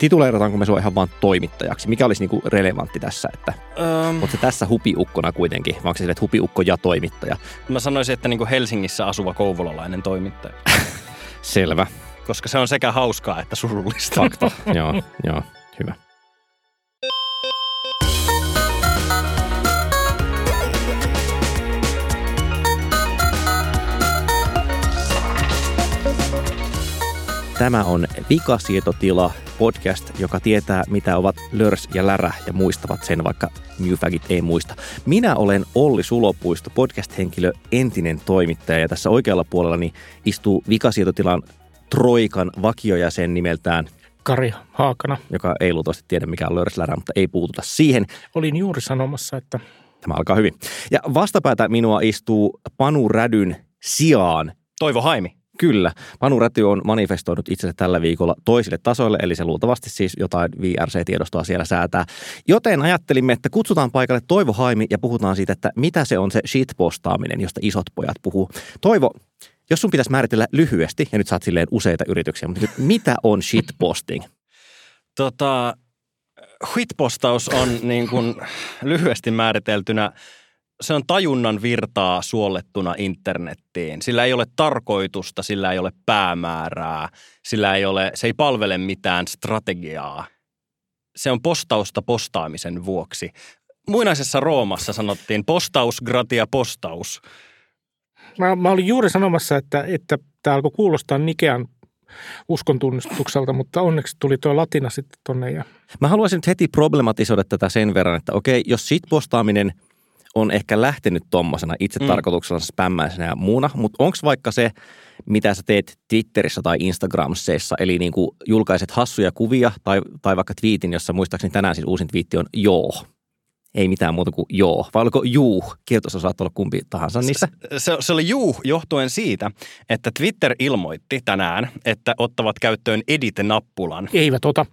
tituleerataanko me sua ihan vaan toimittajaksi? Mikä olisi niinku relevantti tässä, että Öm, Oletko tässä hupiukkona kuitenkin, vai onko se että hupiukko ja toimittaja? mä sanoisin, että niin kuin Helsingissä asuva kouvolalainen toimittaja. Selvä. Koska se on sekä hauskaa että surullista. Fakta. joo, joo, hyvä. Tämä on Vikasietotila podcast, joka tietää, mitä ovat lörs ja lärä ja muistavat sen, vaikka Newfagit ei muista. Minä olen Olli Sulopuisto, podcast-henkilö, entinen toimittaja ja tässä oikealla puolellani istuu Vikasietotilan Troikan vakiojäsen nimeltään, Kari Haakana. joka ei luultavasti tiedä mikä on lörslärä, mutta ei puututa siihen. Olin juuri sanomassa, että Tämä alkaa hyvin. Ja vastapäätä minua istuu Panu Rädyn sijaan Toivo Haimi. Kyllä. Panu Räty on manifestoinut itsensä tällä viikolla toisille tasoille, eli se luultavasti siis jotain VRC-tiedostoa siellä säätää. Joten ajattelimme, että kutsutaan paikalle Toivo Haimi ja puhutaan siitä, että mitä se on se shitpostaaminen, josta isot pojat puhuu. Toivo, jos sun pitäisi määritellä lyhyesti, ja nyt saat silleen useita yrityksiä, mutta nyt, mitä on shitposting? Tota, shitpostaus on niin kuin lyhyesti määriteltynä, se on tajunnan virtaa suollettuna internettiin. Sillä ei ole tarkoitusta, sillä ei ole päämäärää, sillä ei ole, se ei palvele mitään strategiaa. Se on postausta postaamisen vuoksi. Muinaisessa Roomassa sanottiin postaus gratia postaus. mä, mä olin juuri sanomassa, että, että tämä alkoi kuulostaa Nikean uskontunnistukselta, mutta onneksi tuli tuo latina sitten tonne. Ja Mä haluaisin nyt heti problematisoida tätä sen verran, että okei, jos shitpostaaminen on ehkä lähtenyt tommosena itse Mm. tarkoituksella spämmäisenä ja muuna, mutta onko vaikka se, mitä sä teet Twitterissä tai Instagramseissa, eli niin kuin julkaiset hassuja kuvia tai, tai vaikka twiitin, jossa muistaakseni tänään siis uusin twiitti on joo. Ei mitään muuta kuin joo. Vai oliko juu? Kirjoitus saattaa olla kumpi tahansa niistä. Se, se oli juu johtuen siitä, että Twitter ilmoitti tänään, että ottavat käyttöön edit-nappulan. eivät ota.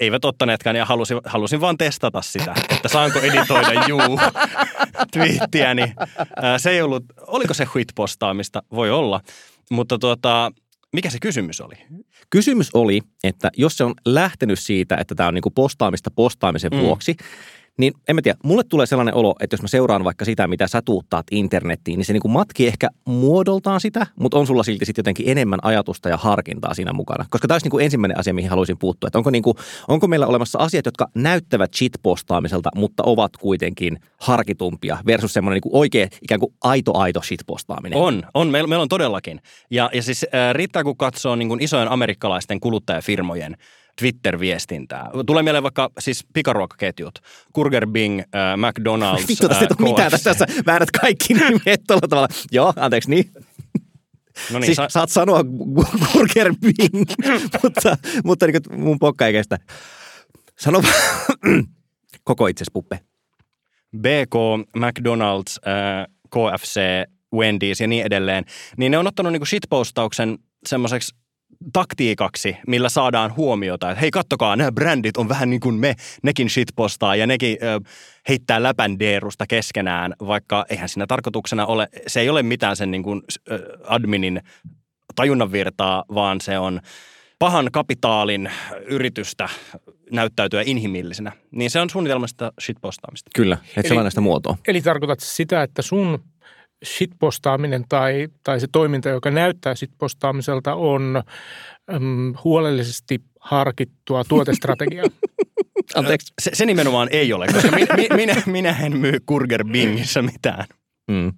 Eivät ottaneetkaan ja halusin, halusin vaan testata sitä, että saanko editoida juu twiittiäni. Ää, Se ei ollut, oliko se huit-postaamista? Voi olla. Mutta tuota, mikä se kysymys oli? Kysymys oli, että jos se on lähtenyt siitä, että tämä on niin kuin postaamista postaamisen Mm. vuoksi, niin en mä tiedä, mulle tulee sellainen olo, että jos mä seuraan vaikka sitä, mitä sä tuuttaat internettiin, niin se niin kuin matki ehkä muodoltaan sitä, mutta on sulla silti sitten jotenkin enemmän ajatusta ja harkintaa siinä mukana. Koska tämä olisi niin kuin ensimmäinen asia, mihin haluaisin puuttua. Että onko, niin kuin, onko meillä olemassa asiat, jotka näyttävät shitpostaamiselta, mutta ovat kuitenkin harkitumpia versus semmoinen niin oikea ikään kuin aito-aito shitpostaaminen. On, on. Meillä, meillä on todellakin. Ja, ja siis äh, riittää, kun katsoo niin kuin isojen amerikkalaisten kuluttajafirmojen Twitter-viestintää. Tulee mieleen vaikka siis pikaruokaketjut. Burger Bing, äh, McDonald's, Vittu, tästä äh, mitään. Tässä sä väärät kaikki nimet tuolla tavalla. Joo, anteeksi, niin. No niin, siis sa- saat sanoa Burger Bing, mutta, mutta niin mun pokka ei kestä. Sano koko itses puppe. BK, McDonald's, äh, KFC, Wendy's ja niin edelleen, niin ne on ottanut niinku shitpostauksen semmoiseksi taktiikaksi, millä saadaan huomiota, että hei kattokaa, nämä brändit on vähän niin kuin me, nekin shitpostaa ja nekin ö, heittää läpän deerusta keskenään, vaikka eihän siinä tarkoituksena ole, se ei ole mitään sen niin kuin, ö, adminin tajunnanvirtaa, vaan se on pahan kapitaalin yritystä näyttäytyä inhimillisenä, niin se on suunnitelmasta shitpostaamista. Kyllä, et Eli- sellainen sitä muotoa. Eli tarkoitat sitä, että sun shitpostaaminen tai, tai se toiminta, joka näyttää shitpostaamiselta, on äm, huolellisesti harkittua tuotestrategiaa. Anteeksi. Se, se nimenomaan ei ole, koska minä, mi- minä, minä en myy Kurger Bingissä mitään. Mm.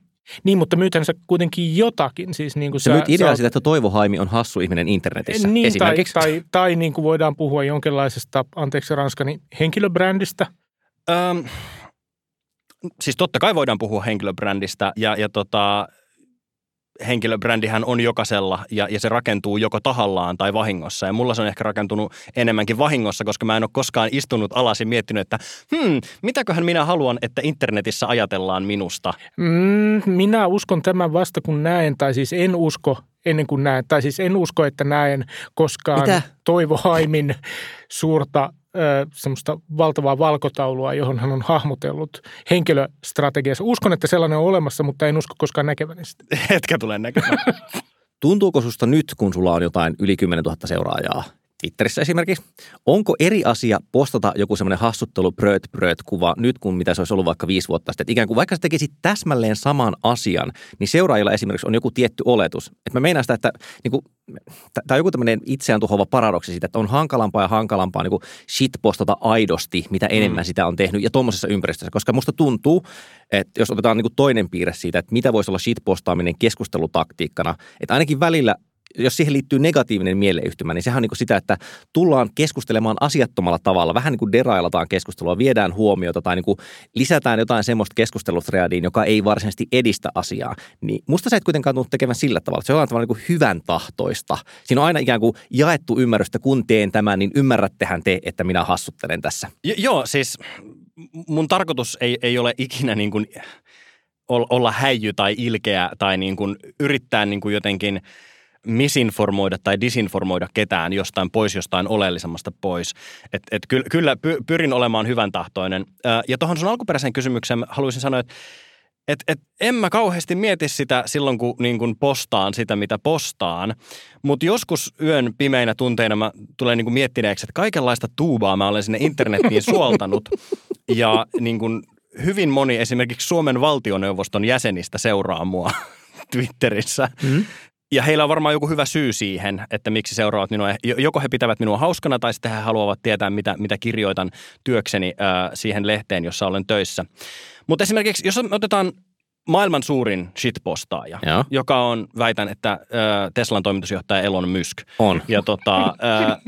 niin, mutta myytän sä kuitenkin jotakin. Siis niin kuin Se myyt ideaa sitä, että Toivo Haimi on hassu ihminen internetissä niin, tai, esimerkiksi. tai, tai niin kuin voidaan puhua jonkinlaisesta, anteeksi ranskani, henkilöbrändistä. Öm, siis totta kai voidaan puhua henkilöbrändistä ja, ja tota, henkilöbrändihän on jokaisella ja, ja se rakentuu joko tahallaan tai vahingossa. Ja mulla se on ehkä rakentunut enemmänkin vahingossa, koska mä en ole koskaan istunut alas ja miettinyt, että hmm, mitäköhän minä haluan, että internetissä ajatellaan minusta. Mm, minä uskon tämän vasta kun näen, tai siis en usko ennen kuin näen, tai siis en usko, että näen koskaan Mitä? Toivo Haimin suurta semmoista valtavaa valkotaulua, johon hän on hahmotellut henkilöstrategiassa. Uskon, että sellainen on olemassa, mutta en usko koskaan näkeväni sitä. Etkä tule näkemään. Tuntuuko susta nyt, kun sulla on jotain yli 10 000 seuraajaa Twitterissä esimerkiksi. Onko eri asia postata joku semmoinen hassuttelu bröt bröt kuva nyt kuin mitä se olisi ollut vaikka viisi vuotta sitten? Että ikään kuin vaikka sä tekisit täsmälleen saman asian, niin seuraajilla esimerkiksi on joku tietty oletus. Että mä meinaan sitä, että niin kuin, tämä on joku tämmöinen itseään tuhova paradoksi siitä, että on hankalampaa ja hankalampaa niin shitpostata aidosti, mitä enemmän mm. sitä on tehnyt ja tuommoisessa ympäristössä. Koska musta tuntuu, että jos otetaan niin kuin toinen piirre siitä, että mitä voisi olla shitpostaaminen keskustelutaktiikkana, että ainakin välillä jos siihen liittyy negatiivinen mieleyhtymä, niin sehän on niin kuin sitä, että tullaan keskustelemaan asiattomalla tavalla. Vähän niin kuin derailataan keskustelua, viedään huomiota tai niin kuin lisätään jotain semmoista keskustelutreadiin, joka ei varsinaisesti edistä asiaa. Niin musta se et kuitenkaan tunnu tekemään sillä tavalla. Se on tavalla niin kuin hyvän tahtoista. Siinä on aina ikään kuin jaettu ymmärrystä, kun teen tämän, niin ymmärrättehän te, että minä hassuttelen tässä. Jo, joo, siis mun tarkoitus ei, ei ole ikinä niin kuin olla häijy tai ilkeä tai niin kuin yrittää niin kuin jotenkin – misinformoida tai disinformoida ketään jostain pois, jostain oleellisemmasta pois. Et, et kyllä, kyllä pyrin olemaan hyvän tahtoinen. Ja tuohon sun alkuperäiseen kysymykseen haluaisin sanoa, että et, et en mä kauheasti mieti sitä silloin, kun, niin kun postaan sitä, mitä postaan. Mutta joskus yön pimeinä tunteina mä tulen niin miettineeksi, että kaikenlaista tuubaa mä olen sinne internettiin suoltanut. Ja niin kun hyvin moni esimerkiksi Suomen valtioneuvoston jäsenistä seuraa mua Twitterissä. Mm ja heillä on varmaan joku hyvä syy siihen, että miksi seuraavat minua. Joko he pitävät minua hauskana tai sitten he haluavat tietää, mitä, mitä kirjoitan työkseni äh, siihen lehteen, jossa olen töissä. Mutta esimerkiksi, jos otetaan maailman suurin shitpostaaja, Joo. joka on, väitän, että äh, Teslan toimitusjohtaja Elon Musk. On. Ja tota... Äh,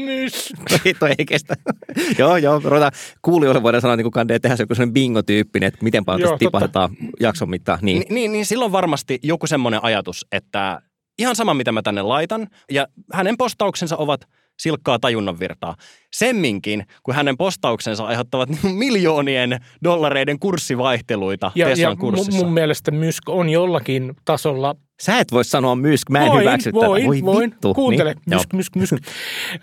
Toi ei kestä. joo, joo. Ruvetaan kuulijoille voidaan sanoa, että niin kandee tehdä joku sellainen bingo-tyyppinen, että miten paljon tästä tipahdetaan jakson mittaan. Niin. Ni, niin, niin silloin varmasti joku semmoinen ajatus, että ihan sama mitä mä tänne laitan. Ja hänen postauksensa ovat silkkaa tajunnan virtaa. Semminkin, kun hänen postauksensa aiheuttavat niin miljoonien dollareiden kurssivaihteluita ja, Teslan ja kurssissa. Mun mielestä Mysk on jollakin tasolla Sä et voi sanoa mysk, mä en voin, hyväksy voin, tätä. Voi voin, vittu. kuuntele, niin, mysk, mysk, mysk. mysk.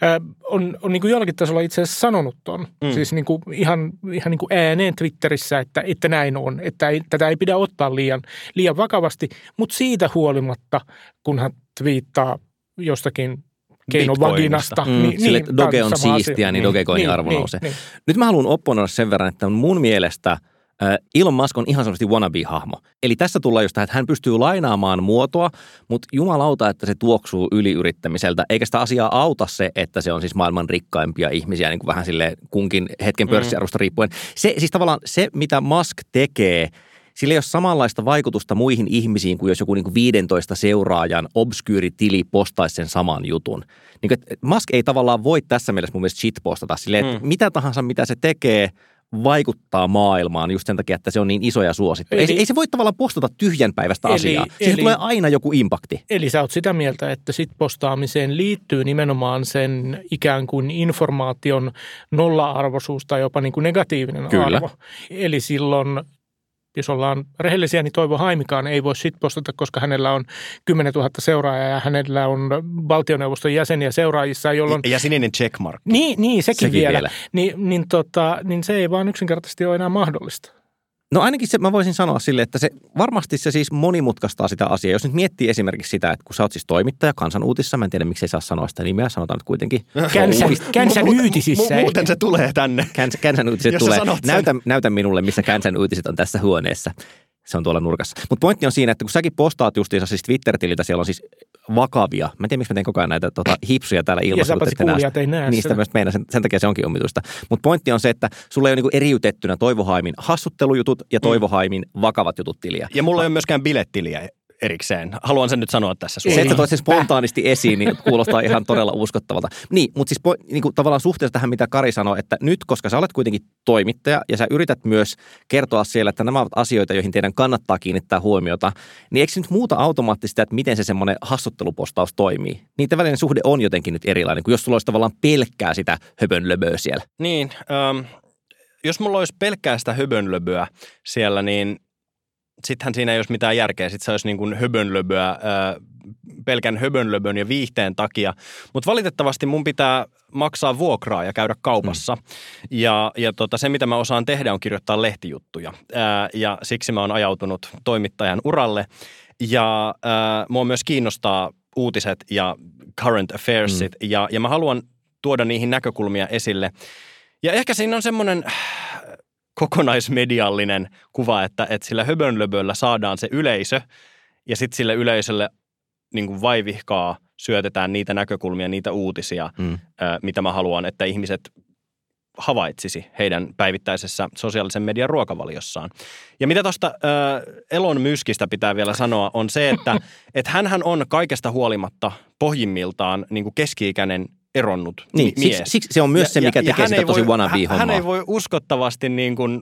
on, on niin kuin jollakin tasolla itse asiassa sanonut ton. Mm. Siis niin kuin ihan, ihan niin kuin ääneen Twitterissä, että, että näin on. Että ei, tätä ei pidä ottaa liian, liian vakavasti, mutta siitä huolimatta, kun hän twiittaa jostakin keinovaginasta. Mm, niin, sille, niin, Doge on siistiä, niin, niin Dogecoinin niin, arvo niin, nousee. Niin. Nyt mä haluan opponoida sen verran, että mun mielestä – Elon Musk on ihan selvästi wannabe-hahmo. Eli tässä tullaan just tähän, että hän pystyy lainaamaan muotoa, mutta jumalauta, että se tuoksuu yliyrittämiseltä, eikä sitä asiaa auta se, että se on siis maailman rikkaimpia ihmisiä, niin kuin vähän sille kunkin hetken mm. pörssiarvosta riippuen. Se, siis tavallaan se, mitä Musk tekee – sillä ei ole samanlaista vaikutusta muihin ihmisiin kuin jos joku niin kuin 15 seuraajan obskyyri tili postaisi sen saman jutun. Niin kuin, Musk ei tavallaan voi tässä mielessä mun mielestä shitpostata silleen, että mm. mitä tahansa mitä se tekee, vaikuttaa maailmaan just sen takia, että se on niin iso ja suosittu. Eli, ei, ei se voi tavallaan postata tyhjän päivästä eli, asiaa. Siihen eli, tulee aina joku impakti. Eli sä oot sitä mieltä, että sit postaamiseen liittyy nimenomaan sen ikään kuin informaation nolla-arvoisuus tai jopa niin kuin negatiivinen Kyllä. arvo. Eli silloin jos ollaan rehellisiä, niin Toivo Haimikaan ei voi postata, koska hänellä on 10 000 seuraajaa ja hänellä on valtioneuvoston jäseniä seuraajissa. Jolloin... Ja sininen checkmark. Niin, niin sekin, sekin vielä. vielä. Niin, niin, tota, niin se ei vaan yksinkertaisesti ole enää mahdollista. No ainakin se, mä voisin sanoa sille, että se varmasti se siis monimutkaistaa sitä asiaa. Jos nyt miettii esimerkiksi sitä, että kun sä oot siis toimittaja kansanuutissa, mä en tiedä miksi ei saa sanoa sitä nimeä, sanotaan nyt kuitenkin. Känsän, känsän uutisissä. Mu- muuten se tulee tänne. Käns, känsän uutiset tulee. Näytä, näytä minulle, missä känsän uutiset on tässä huoneessa. Se on tuolla nurkassa. Mutta pointti on siinä, että kun säkin postaat justiinsa siis Twitter-tililtä, siellä on siis vakavia. Mä en tiedä, miksi mä teen koko ajan näitä tota, hipsuja täällä ilmassa. Ja kuulijat ei näe Niistä myös meidän, sen, sen, takia se onkin omituista. Mutta pointti on se, että sulla ei ole niinku eriytettynä Toivohaimin hassuttelujutut ja mm. Toivohaimin vakavat jutut tiliä. Ja mulla ei ole myöskään bilettiliä erikseen. Haluan sen nyt sanoa tässä. Se, että toit sen spontaanisti esiin, niin kuulostaa ihan todella uskottavalta. Niin, mutta siis niin kuin tavallaan suhteessa tähän, mitä Kari sanoi, että nyt, koska sä olet kuitenkin toimittaja ja sä yrität myös kertoa siellä, että nämä ovat asioita, joihin teidän kannattaa kiinnittää huomiota, niin eikö nyt muuta automaattisesti, että miten se semmoinen hassuttelupostaus toimii? Niiden välinen suhde on jotenkin nyt erilainen, kuin jos sulla olisi tavallaan pelkkää sitä höpönlöböä siellä. Niin, ähm, jos mulla olisi pelkkää sitä höpönlöböä siellä, niin sittenhän siinä ei olisi mitään järkeä. Sitten se olisi niin kuin höbönlöböä, pelkän höbönlöbön ja viihteen takia. Mutta valitettavasti mun pitää maksaa vuokraa ja käydä kaupassa. Mm. Ja, ja tota, se, mitä mä osaan tehdä, on kirjoittaa lehtijuttuja. Ää, ja siksi mä oon ajautunut toimittajan uralle. Ja ää, mua myös kiinnostaa uutiset ja current affairsit. Mm. Ja, ja mä haluan tuoda niihin näkökulmia esille. Ja ehkä siinä on semmoinen kokonaismediallinen kuva, että, että sillä höbönlöböllä saadaan se yleisö ja sitten sille yleisölle niin kuin vaivihkaa syötetään niitä näkökulmia, niitä uutisia, mm. mitä mä haluan, että ihmiset havaitsisi heidän päivittäisessä sosiaalisen median ruokavaliossaan. Ja mitä tuosta äh, Elon Myskistä pitää vielä sanoa, on se, että et hänhän on kaikesta huolimatta pohjimmiltaan niin kuin keski-ikäinen eronnut niin, mies. Siksi, siksi se on myös se, mikä ja, tekee ja sitä tosi wannabe-hommaa. Hän ei voi uskottavasti niin kuin,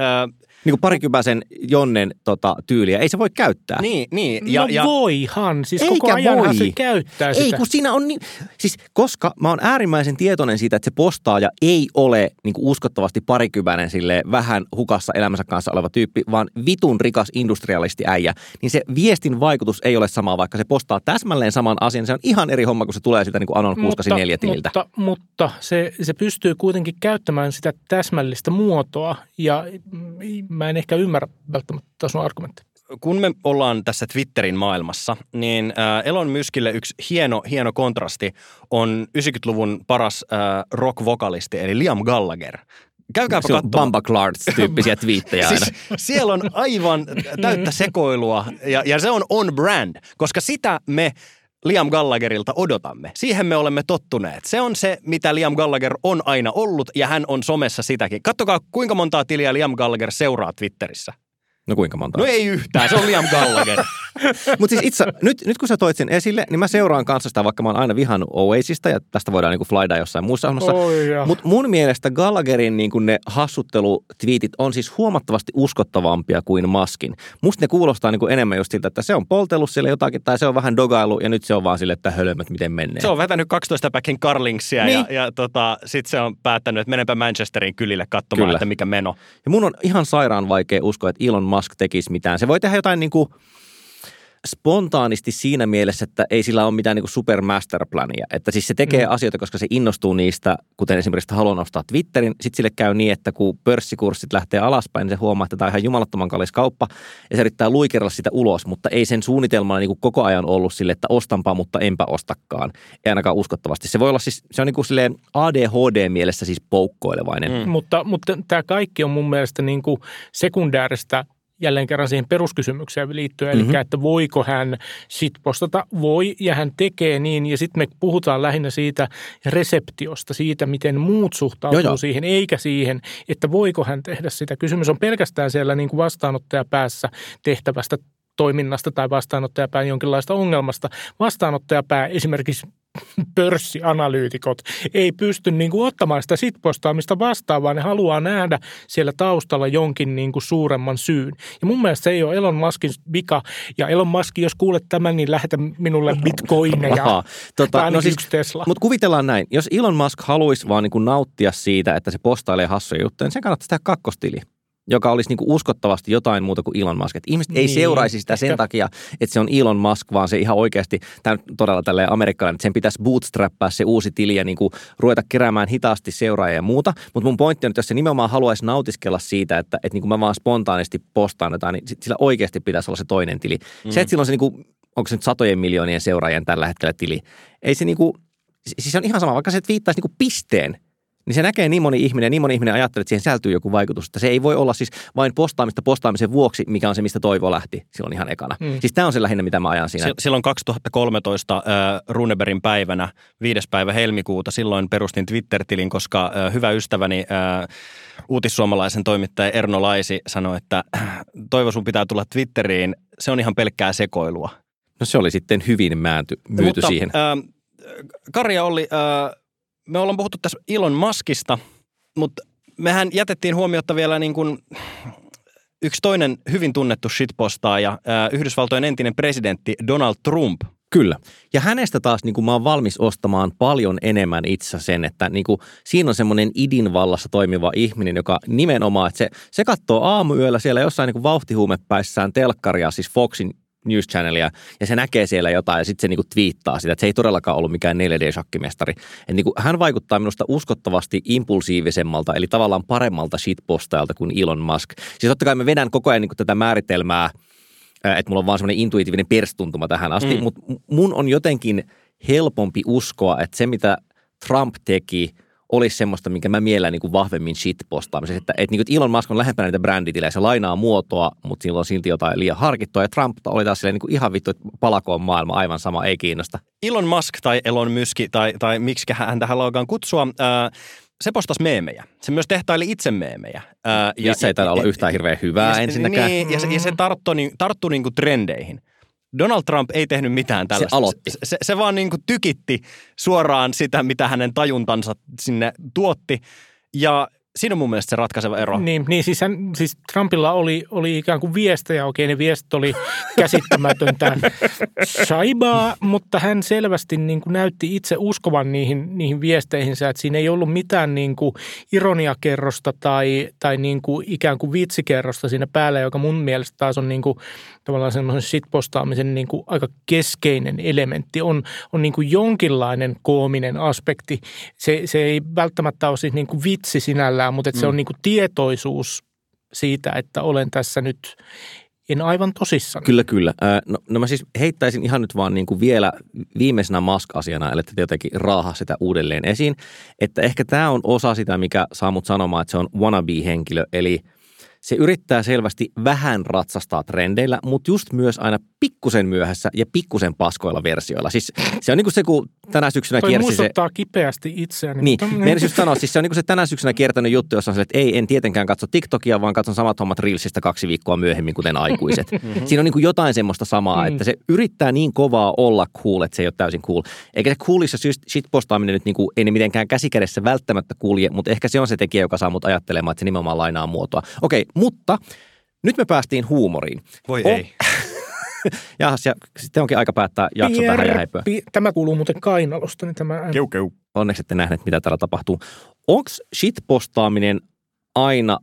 äh, niin kuin parikypäisen Jonnen tota, tyyliä. Ei se voi käyttää. Niin, niin. Ja, no ja, voihan. Siis Eikä koko ajan voi. se käyttää sitä. Ei, kun siinä on niin, siis koska mä oon äärimmäisen tietoinen siitä, että se postaaja ei ole niin kuin uskottavasti parikypäinen sille vähän hukassa elämänsä kanssa oleva tyyppi, vaan vitun rikas industrialisti äijä, niin se viestin vaikutus ei ole sama, vaikka se postaa täsmälleen saman asian. Se on ihan eri homma, kun se tulee sitä niin kuin Anon Kuuskasi neljä tililtä. Mutta, mutta se, se pystyy kuitenkin käyttämään sitä täsmällistä muotoa ja mä en ehkä ymmärrä välttämättä sun argumentti. Kun me ollaan tässä Twitterin maailmassa, niin äh, Elon Myskille yksi hieno, hieno kontrasti on 90-luvun paras äh, rock-vokalisti, eli Liam Gallagher. Käykääpä katsomaan. Bamba Clarks-tyyppisiä twiittejä aina. siis siellä on aivan täyttä sekoilua ja, ja se on on brand, koska sitä me Liam Gallagherilta odotamme. Siihen me olemme tottuneet. Se on se, mitä Liam Gallagher on aina ollut ja hän on somessa sitäkin. Kattokaa, kuinka montaa tiliä Liam Gallagher seuraa Twitterissä. No kuinka monta? No ei yhtään, se on Liam Gallagher. Mutta siis itse, nyt, nyt kun sä toit sen esille, niin mä seuraan kanssa sitä, vaikka mä oon aina vihan Oasista ja tästä voidaan niinku flyda jossain muussa hommassa. Oh, Mutta mun mielestä Gallagherin niinku ne hassuttelutviitit on siis huomattavasti uskottavampia kuin Maskin. Musta ne kuulostaa niinku enemmän just siltä, että se on poltellut siellä jotakin tai se on vähän dogailu ja nyt se on vaan sille, että hölmöt miten menee. Se on vetänyt 12 päkin Carlingsia niin. ja, ja tota, sitten se on päättänyt, että menenpä Manchesterin kylille katsomaan, Kyllä. että mikä meno. Ja mun on ihan sairaan vaikea uskoa, että Elon Musk tekisi mitään. Se voi tehdä jotain niin kuin spontaanisti siinä mielessä, että ei sillä ole mitään niin kuin super masterplania. Että siis se tekee mm. asioita, koska se innostuu niistä, kuten esimerkiksi, että haluaa nostaa Twitterin. Sitten sille käy niin, että kun pörssikurssit lähtee alaspäin, niin se huomaa, että tämä on ihan jumalattoman kallis kauppa. Ja se yrittää luikerella sitä ulos, mutta ei sen suunnitelmana niin kuin koko ajan ollut sille, että ostanpa, mutta enpä ostakaan. Ei ainakaan uskottavasti. Se voi olla siis, se on niin kuin silleen ADHD-mielessä siis poukkoilevainen. Mm. Mutta, mutta tämä kaikki on mun mielestä niin kuin sekundääristä jälleen kerran siihen peruskysymykseen liittyen, mm-hmm. eli että voiko hän sit postata, voi ja hän tekee niin ja sitten me puhutaan lähinnä siitä reseptiosta, siitä miten muut suhtautuu joo, joo. siihen, eikä siihen, että voiko hän tehdä sitä. Kysymys on pelkästään siellä niin kuin vastaanottajapäässä tehtävästä toiminnasta tai vastaanottajapään jonkinlaista ongelmasta. Vastaanottajapää esimerkiksi pörssianalyytikot ei pysty niin kuin ottamaan sitä sitpostaamista vastaan, vaan ne haluaa nähdä siellä taustalla jonkin niin kuin suuremman syyn. Ja mun mielestä se ei ole Elon Muskin vika. Ja Elon Musk, jos kuulet tämän, niin lähetä minulle bitcoineja. Aha, tota, no siis, Tesla. Mutta kuvitellaan näin. Jos Elon Musk haluaisi vaan niin kuin nauttia siitä, että se postailee hassuja juttuja, niin se kannattaa tehdä kakkostili joka olisi niin kuin uskottavasti jotain muuta kuin Elon Musk. Että ihmiset niin, ei seuraisi sitä sen takia, että se on Elon Musk, vaan se ihan oikeasti, tämä todella tälleen amerikkalainen, että sen pitäisi bootstrappaa se uusi tili ja niin kuin ruveta keräämään hitaasti seuraajia ja muuta. Mutta mun pointti on, että jos se nimenomaan haluaisi nautiskella siitä, että, että niin kuin mä vaan spontaanisti postaan jotain, niin sillä oikeasti pitäisi olla se toinen tili. Mm. Se, että sillä on se niin kuin, onko se nyt satojen miljoonien seuraajien tällä hetkellä tili, ei se niin kuin, siis on ihan sama, vaikka se viittaisi niin kuin pisteen – niin se näkee niin moni ihminen, niin moni ihminen ajattelee, että siihen sältyy joku vaikutus. Että se ei voi olla siis vain postaamista postaamisen vuoksi, mikä on se, mistä toivo lähti silloin ihan ekana. Mm. Siis tämä on se lähinnä, mitä mä ajan siinä. Silloin 2013 äh, Runeberin päivänä, viides päivä helmikuuta, silloin perustin Twitter-tilin, koska äh, hyvä ystäväni äh, uutissuomalaisen toimittaja Erno Laisi sanoi, että toivo sun pitää tulla Twitteriin, se on ihan pelkkää sekoilua. No se oli sitten hyvin määnty, myyty Mutta, siihen. Äh, Karja oli... Äh, me ollaan puhuttu tässä Elon Muskista, mutta mehän jätettiin huomiota vielä niin kuin yksi toinen hyvin tunnettu shitpostaaja, Yhdysvaltojen entinen presidentti Donald Trump. Kyllä. Ja hänestä taas niin kuin mä oon valmis ostamaan paljon enemmän itse sen, että niin kuin, siinä on semmoinen idinvallassa toimiva ihminen, joka nimenomaan, että se, se katsoo aamuyöllä siellä jossain niin kuin vauhtihuumepäissään telkkaria, siis Foxin News Channelia ja se näkee siellä jotain ja sitten se niinku twiittaa sitä, että se ei todellakaan ollut mikään 4D-shakkimestari. Et niinku, hän vaikuttaa minusta uskottavasti impulsiivisemmalta, eli tavallaan paremmalta shitpostajalta kuin Elon Musk. Siis totta kai mä vedän koko ajan niinku tätä määritelmää, että mulla on vaan semmoinen intuitiivinen perstuntuma tähän asti, mm. mutta mun on jotenkin helpompi uskoa, että se mitä Trump teki, olisi semmoista, minkä mä miellän niin vahvemmin shitpostaamisessa. Että, että, niin kuin, Elon Musk on lähempänä niitä bränditilejä, se lainaa muotoa, mutta sillä on silti jotain liian harkittua. Ja Trump oli taas silleen, niin kuin ihan vittu, että palakoon maailma aivan sama, ei kiinnosta. Elon Musk tai Elon Myski tai, tai miksi hän tähän haluaa kutsua, ää, se postasi meemejä. Se myös tehtaili itse meemejä. Ää, ja, Missä ei taida olla yhtään hirveän hyvää ja, ensinnäkään. Niin, ja se, ja se tarttui, niin, tarttui niin kuin trendeihin. Donald Trump ei tehnyt mitään tällaista. Se aloitti. Se, se, se vaan niin kuin tykitti suoraan sitä, mitä hänen tajuntansa sinne tuotti. Ja Siinä on mun mielestä se ratkaiseva ero. Niin, niin siis, hän, siis Trumpilla oli, oli ikään kuin viestejä, okei ne viestit oli käsittämätöntä saibaa, mutta hän selvästi niin kuin näytti itse uskovan niihin, niihin viesteihinsä, että siinä ei ollut mitään niin kuin ironiakerrosta tai, tai niin kuin ikään kuin vitsikerrosta siinä päällä, joka mun mielestä taas on niin kuin tavallaan semmoisen shitpostaamisen niin kuin aika keskeinen elementti. On, on niin kuin jonkinlainen koominen aspekti. Se, se ei välttämättä ole siis niin kuin vitsi sinällään, mutta että se on mm. niin kuin tietoisuus siitä, että olen tässä nyt en aivan tosissaan. Kyllä, kyllä. No, no mä siis heittäisin ihan nyt vaan niin kuin vielä viimeisenä mask-asiana, eli että jotenkin raaha sitä uudelleen esiin, että ehkä tämä on osa sitä, mikä saa mut sanomaan, että se on wannabe-henkilö, eli – se yrittää selvästi vähän ratsastaa trendeillä, mutta just myös aina pikkusen myöhässä ja pikkusen paskoilla versioilla. Siis se on niin kuin se, kun tänä syksynä Toi kiersi se... kipeästi itseäni. Niin, mutta... just sanoa, siis se on niin kuin se tänä syksynä kiertänyt juttu, jossa on se, että ei, en tietenkään katso TikTokia, vaan katson samat hommat Reelsistä kaksi viikkoa myöhemmin, kuten aikuiset. mm-hmm. Siinä on niin kuin jotain semmoista samaa, mm. että se yrittää niin kovaa olla cool, että se ei ole täysin cool. Eikä se coolissa shitpostaaminen nyt niin kuin, ei ne mitenkään käsikädessä välttämättä kulje, mutta ehkä se on se tekijä, joka saa mut ajattelemaan, että se nimenomaan lainaa muotoa. Okei, mutta nyt me päästiin huumoriin. Voi oh. ei. Jahas, ja sitten onkin aika päättää jakso tähän ja. Tämä kuuluu muuten kainalosta. Niin tämä... Keu, keu. Onneksi ette nähneet, mitä täällä tapahtuu. Onko shitpostaaminen aina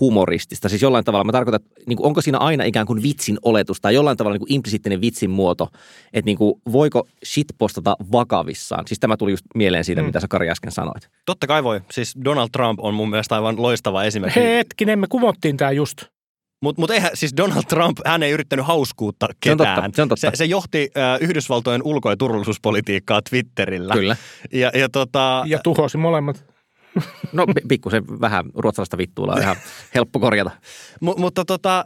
humoristista? Siis jollain tavalla, mä tarkoitan, että niin kuin, onko siinä aina ikään kuin vitsin oletus tai jollain tavalla niin kuin implisiittinen vitsin muoto, että niin kuin, voiko shitpostata vakavissaan? Siis tämä tuli just mieleen siitä, mm. mitä sä Kari äsken sanoit. Totta kai voi. Siis Donald Trump on mun mielestä aivan loistava esimerkki. Hetkinen, me kuvottiin tämä just. Mutta mut eihän, siis Donald Trump, hän ei yrittänyt hauskuutta ketään. Se on totta. Se, on totta. se, se johti äh, Yhdysvaltojen ulko- ja turvallisuuspolitiikkaa Twitterillä. Kyllä. Ja, ja, tota, ja tuhosi molemmat. No pikkusen vähän ruotsalaista vittuilla on ihan helppo korjata. M- mutta tota,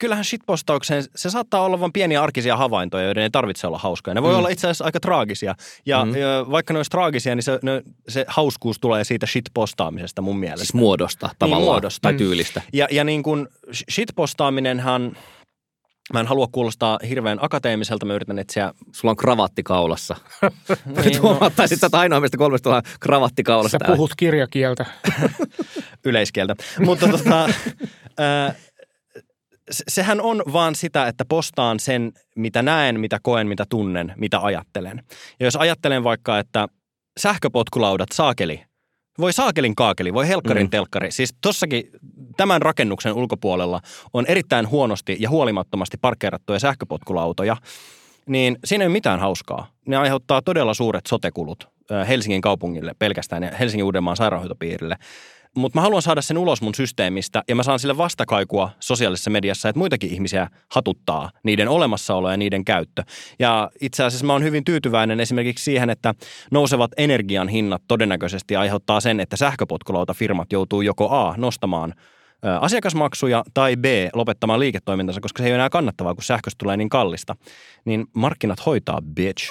kyllähän shitpostaukseen, se saattaa olla vain pieniä arkisia havaintoja, joiden ei tarvitse olla hauskoja. Ne voi mm. olla itse asiassa aika traagisia. Ja, mm. ja vaikka ne olisi traagisia, niin se, ne, se hauskuus tulee siitä shitpostaamisesta mun mielestä. Siis muodosta niin, tavallaan. Niin, muodosta. Tai tyylistä. Ja, ja niin kuin shitpostaaminenhan – Mä en halua kuulostaa hirveän akateemiselta, mä yritän etsiä... Sulla on kravatti kaulassa. niin, Huomattaisit, no. että ainoa meistä kolmesta on kravatti kaulassa. Sä täällä. puhut kirjakieltä. Yleiskieltä. Mutta tota, äh, sehän on vaan sitä, että postaan sen, mitä näen, mitä koen, mitä tunnen, mitä ajattelen. Ja jos ajattelen vaikka, että sähköpotkulaudat, saakeli, voi saakelin kaakeli, voi helkkarin mm. telkkari. Siis tossakin tämän rakennuksen ulkopuolella on erittäin huonosti ja huolimattomasti parkkeerattuja sähköpotkulautoja. Niin siinä ei ole mitään hauskaa. Ne aiheuttaa todella suuret sotekulut Helsingin kaupungille pelkästään ja Helsingin Uudenmaan sairaanhoitopiirille. Mutta mä haluan saada sen ulos mun systeemistä ja mä saan sille vastakaikua sosiaalisessa mediassa, että muitakin ihmisiä hatuttaa niiden olemassaolo ja niiden käyttö. Ja itse asiassa mä oon hyvin tyytyväinen esimerkiksi siihen, että nousevat energian hinnat todennäköisesti aiheuttaa sen, että sähköpotkulautafirmat joutuu joko A nostamaan – asiakasmaksuja tai B lopettamaan liiketoimintansa, koska se ei ole enää kannattavaa, kun sähköstä tulee niin kallista. Niin markkinat hoitaa, bitch.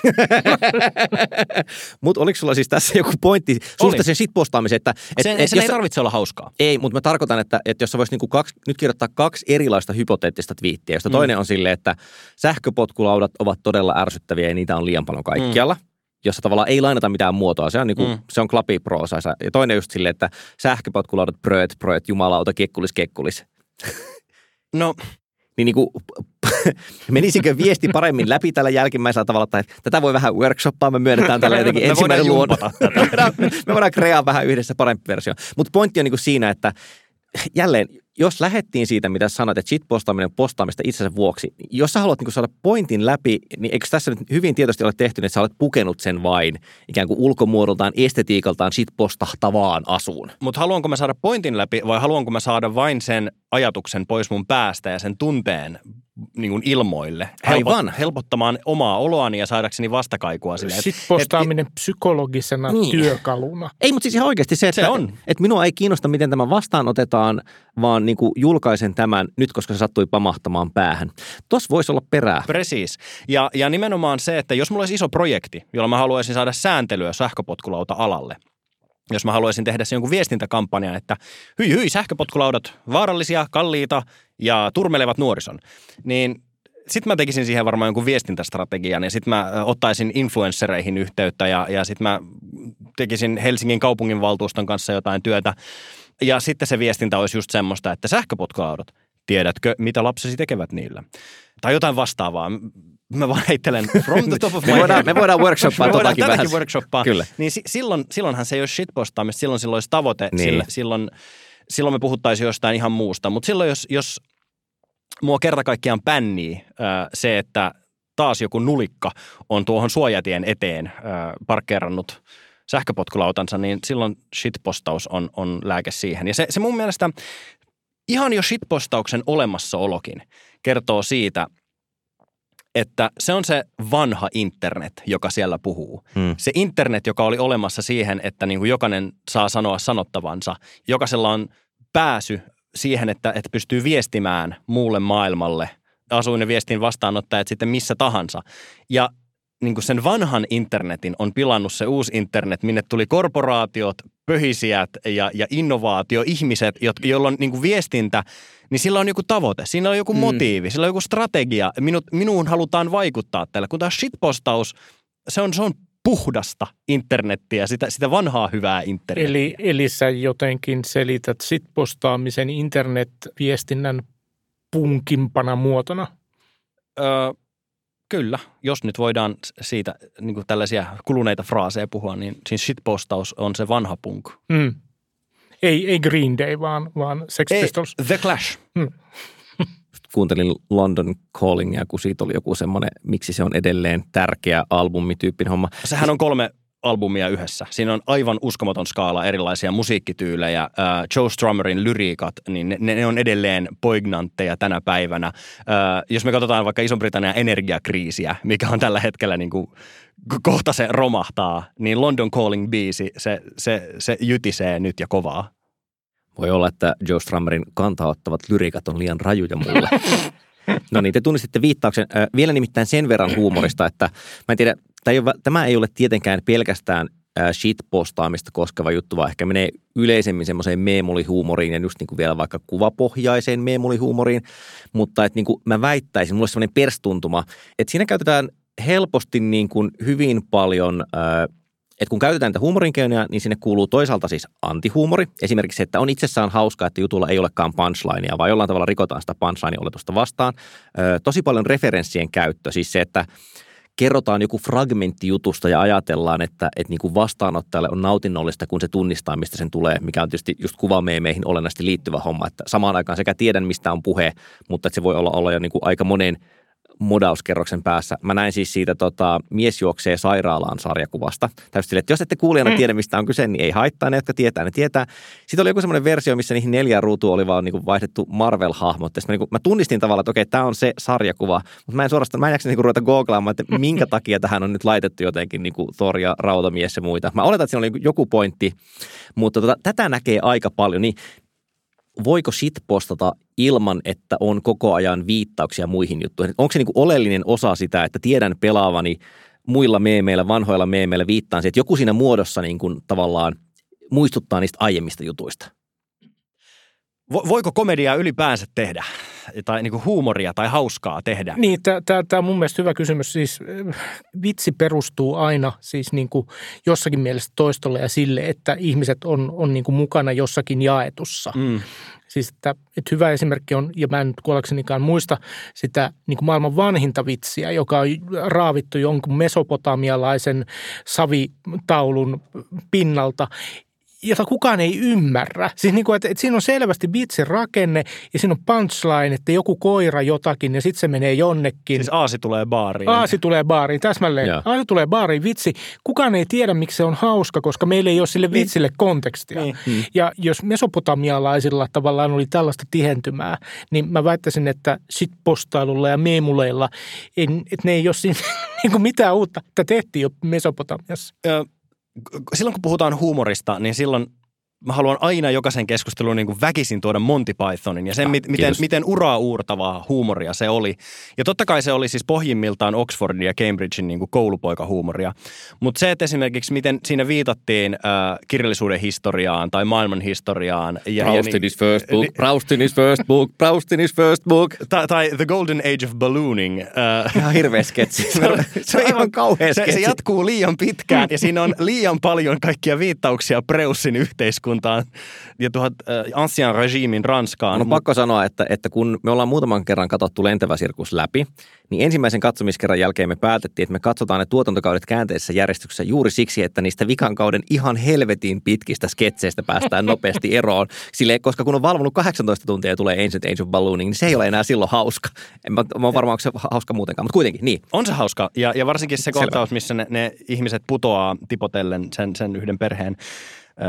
mutta oliko sulla siis tässä joku pointti suhta sen shitpostaamiseen? Että, et, sen, et, sen jos, ei tarvitse olla hauskaa. Ei, mutta mä tarkoitan, että, että jos sä voisit niinku kaksi, nyt kirjoittaa kaksi erilaista hypoteettista twiittiä, josta mm. toinen on silleen, että sähköpotkulaudat ovat todella ärsyttäviä ja niitä on liian paljon kaikkialla. Mm jossa tavallaan ei lainata mitään muotoa. Se on, niinku, mm. se on klapiproosa. Ja toinen just silleen, että sähköpotkulaudat, prööt, prööt, jumalauta, kekkulis, kekkulis. No, niin, niin kuin, menisikö viesti paremmin läpi tällä jälkimmäisellä tavalla, tai tätä voi vähän workshoppaa, me myönnetään tällä jotenkin ensimmäinen luonto. me voidaan, kreaa vähän yhdessä parempi versio. Mutta pointti on niin kuin siinä, että jälleen, jos lähettiin siitä, mitä sanoit, että shitpostaaminen postaamista itsensä vuoksi, jos sä haluat niin saada pointin läpi, niin eikö tässä nyt hyvin tietoisesti ole tehty, että sä olet pukenut sen vain ikään kuin ulkomuodoltaan, estetiikaltaan shitpostahtavaan asuun? Mutta haluanko mä saada pointin läpi vai haluanko mä saada vain sen ajatuksen pois mun päästä ja sen tunteen niin kuin ilmoille. Aivan. Helpottamaan omaa oloani ja saadakseni vastakaikua sille. Sitten postaaminen et, psykologisena niin. työkaluna. Ei, mutta siis ihan oikeasti se, että, se on. että minua ei kiinnosta, miten tämä vastaanotetaan, vaan niin kuin julkaisen tämän nyt, koska se sattui pamahtamaan päähän. Tuossa voisi olla perää. Precis. Ja, ja nimenomaan se, että jos mulla olisi iso projekti, jolla mä haluaisin saada sääntelyä sähköpotkulauta alalle, jos mä haluaisin tehdä se jonkun viestintäkampanjan, että hyi hyi, sähköpotkulaudat, vaarallisia, kalliita ja turmelevat nuorison, niin sitten mä tekisin siihen varmaan jonkun viestintästrategian ja sitten mä ottaisin influenssereihin yhteyttä ja, ja sitten mä tekisin Helsingin kaupunginvaltuuston kanssa jotain työtä. Ja sitten se viestintä olisi just semmoista, että sähköpotkulaudat, tiedätkö, mitä lapsesi tekevät niillä? Tai jotain vastaavaa mä vaan heittelen from the top of my me, voidaan, me voidaan workshoppaa me voidaan totakin vähän. workshoppaa. Kyllä. Niin si- silloin, silloinhan se ei ole shitpostaamista, silloin silloin olisi tavoite, niin. sille, silloin, silloin me puhuttaisiin jostain ihan muusta. Mutta silloin, jos, jos mua kerta kaikkiaan pännii äh, se, että taas joku nulikka on tuohon suojatien eteen äh, parkkeerannut sähköpotkulautansa, niin silloin shitpostaus on, on lääke siihen. Ja se, se mun mielestä ihan jo shitpostauksen olemassaolokin kertoo siitä – että se on se vanha internet, joka siellä puhuu. Hmm. Se internet, joka oli olemassa siihen, että niin kuin jokainen saa sanoa sanottavansa. Jokaisella on pääsy siihen, että, että pystyy viestimään muulle maailmalle asuinen viestin vastaanottajat sitten missä tahansa. Ja niin kuin sen vanhan internetin on pilannut se uusi internet, minne tuli korporaatiot, pöhisijät ja, ja innovaatio, ihmiset, joilla on niin kuin viestintä, niin sillä on joku tavoite, siinä on joku mm. motiivi, sillä on joku strategia. Minut, minuun halutaan vaikuttaa tällä. Kun taas shitpostaus, se on, se on puhdasta internettiä, sitä, sitä vanhaa hyvää internettiä. Eli, eli sä jotenkin selität shitpostaamisen internetviestinnän punkimpana muotona? Öö, Kyllä, jos nyt voidaan siitä niin kuin tällaisia kuluneita fraaseja puhua, niin siis shitpostaus on se vanha punk. Mm. Ei, ei Green Day, vaan, vaan Sex ei, Pistols. The Clash. Mm. Kuuntelin London Callingia, kun siitä oli joku semmoinen, miksi se on edelleen tärkeä albumityyppinen homma. Sehän on kolme albumia yhdessä. Siinä on aivan uskomaton skaala erilaisia musiikkityylejä. Uh, Joe Strummerin lyriikat, niin ne, ne on edelleen poignantteja tänä päivänä. Uh, jos me katsotaan vaikka Iso-Britannian energiakriisiä, mikä on tällä hetkellä niin kuin, kohta se romahtaa, niin London Calling-biisi, se, se, se jytisee nyt ja kovaa. Voi olla, että Joe Strummerin kantaottavat lyriikat on liian rajuja mulle. No niin, te tunnistitte viittauksen. Äh, vielä nimittäin sen verran huumorista, että mä en tiedä, tämä ei ole, tietenkään pelkästään shitpostaamista koskeva juttu, vaan ehkä menee yleisemmin semmoiseen meemulihuumoriin ja just niin kuin vielä vaikka kuvapohjaiseen meemulihuumoriin. Mutta että niin kuin mä väittäisin, mulla on semmoinen perstuntuma, että siinä käytetään helposti niin kuin hyvin paljon että kun käytetään näitä huumorinkeinoja, niin sinne kuuluu toisaalta siis antihuumori. Esimerkiksi se, että on itsessään hauskaa, että jutulla ei olekaan punchlinea, vaan jollain tavalla rikotaan sitä punchline-oletusta vastaan. tosi paljon referenssien käyttö, siis se, että kerrotaan joku fragmentti jutusta ja ajatellaan, että, että niin kuin vastaanottajalle on nautinnollista, kun se tunnistaa, mistä sen tulee, mikä on tietysti just kuvameemeihin olennaisesti liittyvä homma, että samaan aikaan sekä tiedän, mistä on puhe, mutta että se voi olla, olla jo niin kuin aika monen modauskerroksen päässä. Mä näin siis siitä tota, Mies juoksee sairaalaan sarjakuvasta. Täysin sille, että jos ette kuulijana mm. tiedä, mistä on kyse, niin ei haittaa. Ne, jotka tietää, ne tietää. Sitten oli joku semmoinen versio, missä niihin neljään ruutuun oli vaan niin vaihdettu Marvel-hahmot. Mä, niin kuin, mä tunnistin tavallaan, että okei, tämä on se sarjakuva. Mutta mä en suorastaan, mä en jaksa niin ruveta googlaamaan, että minkä takia tähän on nyt laitettu jotenkin niin kuin Thor ja Rautamies ja muita. Mä oletan, että siinä oli joku pointti, mutta tota, tätä näkee aika paljon. Niin voiko postata ilman, että on koko ajan viittauksia muihin juttuihin? Onko se niin kuin oleellinen osa sitä, että tiedän pelaavani muilla meemeillä, vanhoilla meemeillä viittaan siihen, että joku siinä muodossa niin kuin tavallaan muistuttaa niistä aiemmista jutuista? Voiko komediaa ylipäänsä tehdä? Tai niin kuin huumoria tai hauskaa tehdä? Niin, tämä on mun mielestä hyvä kysymys. Siis vitsi perustuu aina siis niin kuin jossakin mielessä toistolle ja sille, että ihmiset on, on niin kuin mukana jossakin jaetussa. Mm. Siis että, että hyvä esimerkki on, ja mä en nyt kuollaksenikaan muista sitä niin kuin maailman vanhinta vitsiä, joka on raavittu jonkun mesopotamialaisen savitaulun pinnalta jota kukaan ei ymmärrä. Siis niin kuin, että, että siinä on selvästi vitsin rakenne ja siinä on punchline, että joku koira jotakin ja sitten se menee jonnekin. Siis Aasi tulee baariin. Aasi tulee baariin, täsmälleen. Joo. Aasi tulee baariin, vitsi. Kukaan ei tiedä, miksi se on hauska, koska meillä ei ole sille vitsille kontekstia. Niin. Ja jos mesopotamialaisilla tavallaan oli tällaista tihentymää, niin mä väittäisin, että shitpostailulla ja meemuleilla, että ne ei ole siinä niin kuin mitään uutta. Tämä tehtiin jo Mesopotamiassa. Ö, silloin kun puhutaan huumorista, niin silloin mä haluan aina jokaisen keskustelun niin kuin väkisin tuoda Monty Pythonin ja sen, Ah, mit, miten, kiitos. miten uraa uurtavaa huumoria se oli. Ja totta kai se oli siis pohjimmiltaan Oxfordin ja Cambridgein niin kuin koulupoikahuumoria. Mutta se, että esimerkiksi miten siinä viitattiin äh, kirjallisuuden historiaan tai maailman historiaan. Ja, ja Proust in his first book, niin- Proust in his first book, Proust in his first book. tai, tai The Golden Age of Ballooning. Äh, Ihan hirveä sketsi. Se on, se on ihan kauhea se, sketsi. se jatkuu liian pitkään ja siinä on liian paljon kaikkia viittauksia Preussin yhteiskuntaan ja tuhat äh, ancien regimin Ranskaan. On pakko sanoa, että, että kun me ollaan muutaman kerran katsottu Lentävä sirkus läpi, niin ensimmäisen katsomiskerran jälkeen me päätettiin, että me katsotaan ne tuotantokaudet käänteisessä järjestyksessä juuri siksi, että niistä vikan kauden ihan helvetin pitkistä sketseistä päästään nopeasti eroon. Sille, koska kun on valvonut 18 tuntia ja tulee Ancient of Ballooning, niin se ei ole enää silloin hauska. En mä, mä varmaan, onko se hauska muutenkaan, mutta kuitenkin, niin. On se hauska. Ja, ja varsinkin se kohtaus, missä ne, ne ihmiset putoaa tipotellen sen, sen yhden perheen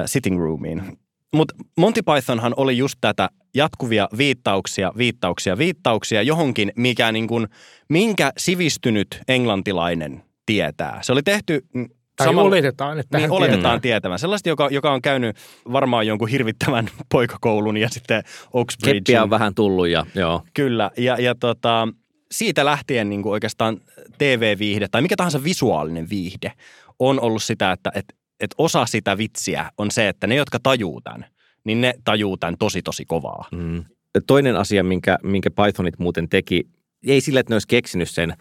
sitting roomiin. Mutta Monty Pythonhan oli just tätä jatkuvia viittauksia, viittauksia, viittauksia johonkin, mikä niin kuin, minkä sivistynyt englantilainen tietää. Se oli tehty mm, Tai samalla- oletetaan, että niin oletetaan tietää. tietävän. Sellaista, joka, joka on käynyt varmaan jonkun hirvittävän poikakoulun ja sitten Oxbridgein. Keppiä on vähän tullut ja joo. Kyllä, ja, ja tota, siitä lähtien niin kuin oikeastaan TV-viihde tai mikä tahansa visuaalinen viihde on ollut sitä, että et, et osa sitä vitsiä on se, että ne, jotka tajuu tämän, niin ne tajuu tämän tosi tosi kovaa. Mm. Toinen asia, minkä, minkä Pythonit muuten teki, ei sillä, että ne olisi keksinyt sen,